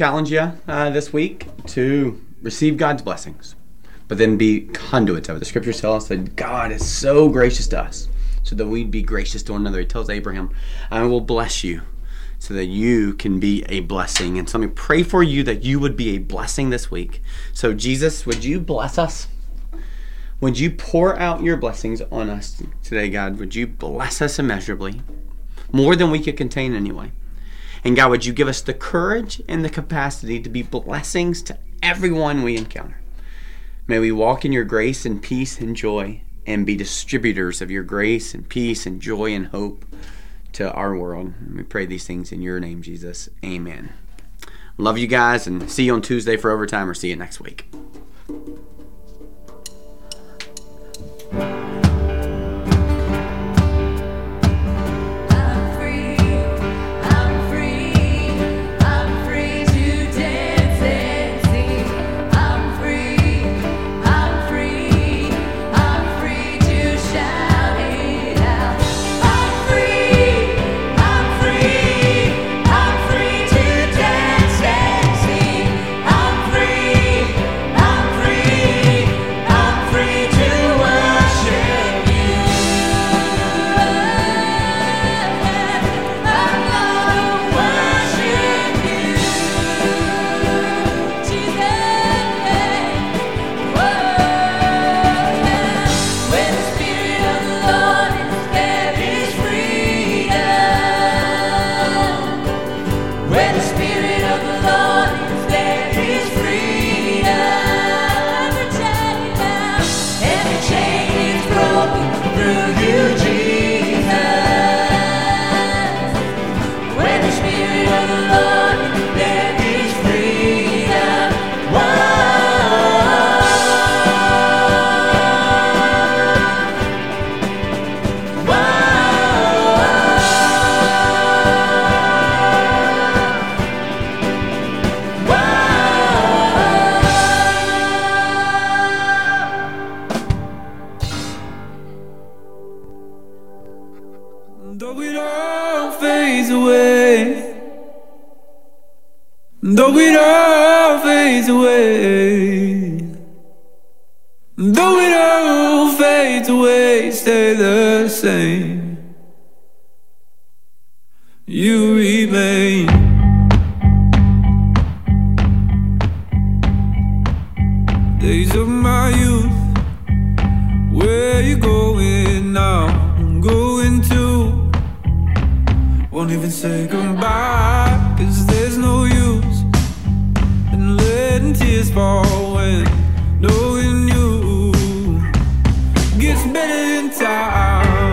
Challenge you uh, this week to receive God's blessings, but then be conduits of it. The scriptures tell us that God is so gracious to us, so that we'd be gracious to one another. He tells Abraham, I will bless you so that you can be a blessing. And so let me pray for you that you would be a blessing this week. So, Jesus, would you bless us? Would you pour out your blessings on us today, God? Would you bless us immeasurably? More than we could contain anyway. And God, would you give us the courage and the capacity to be blessings to everyone we encounter? May we walk in your grace and peace and joy and be distributors of your grace and peace and joy and hope to our world. We pray these things in your name, Jesus. Amen. Love you guys and see you on Tuesday for overtime or see you next week.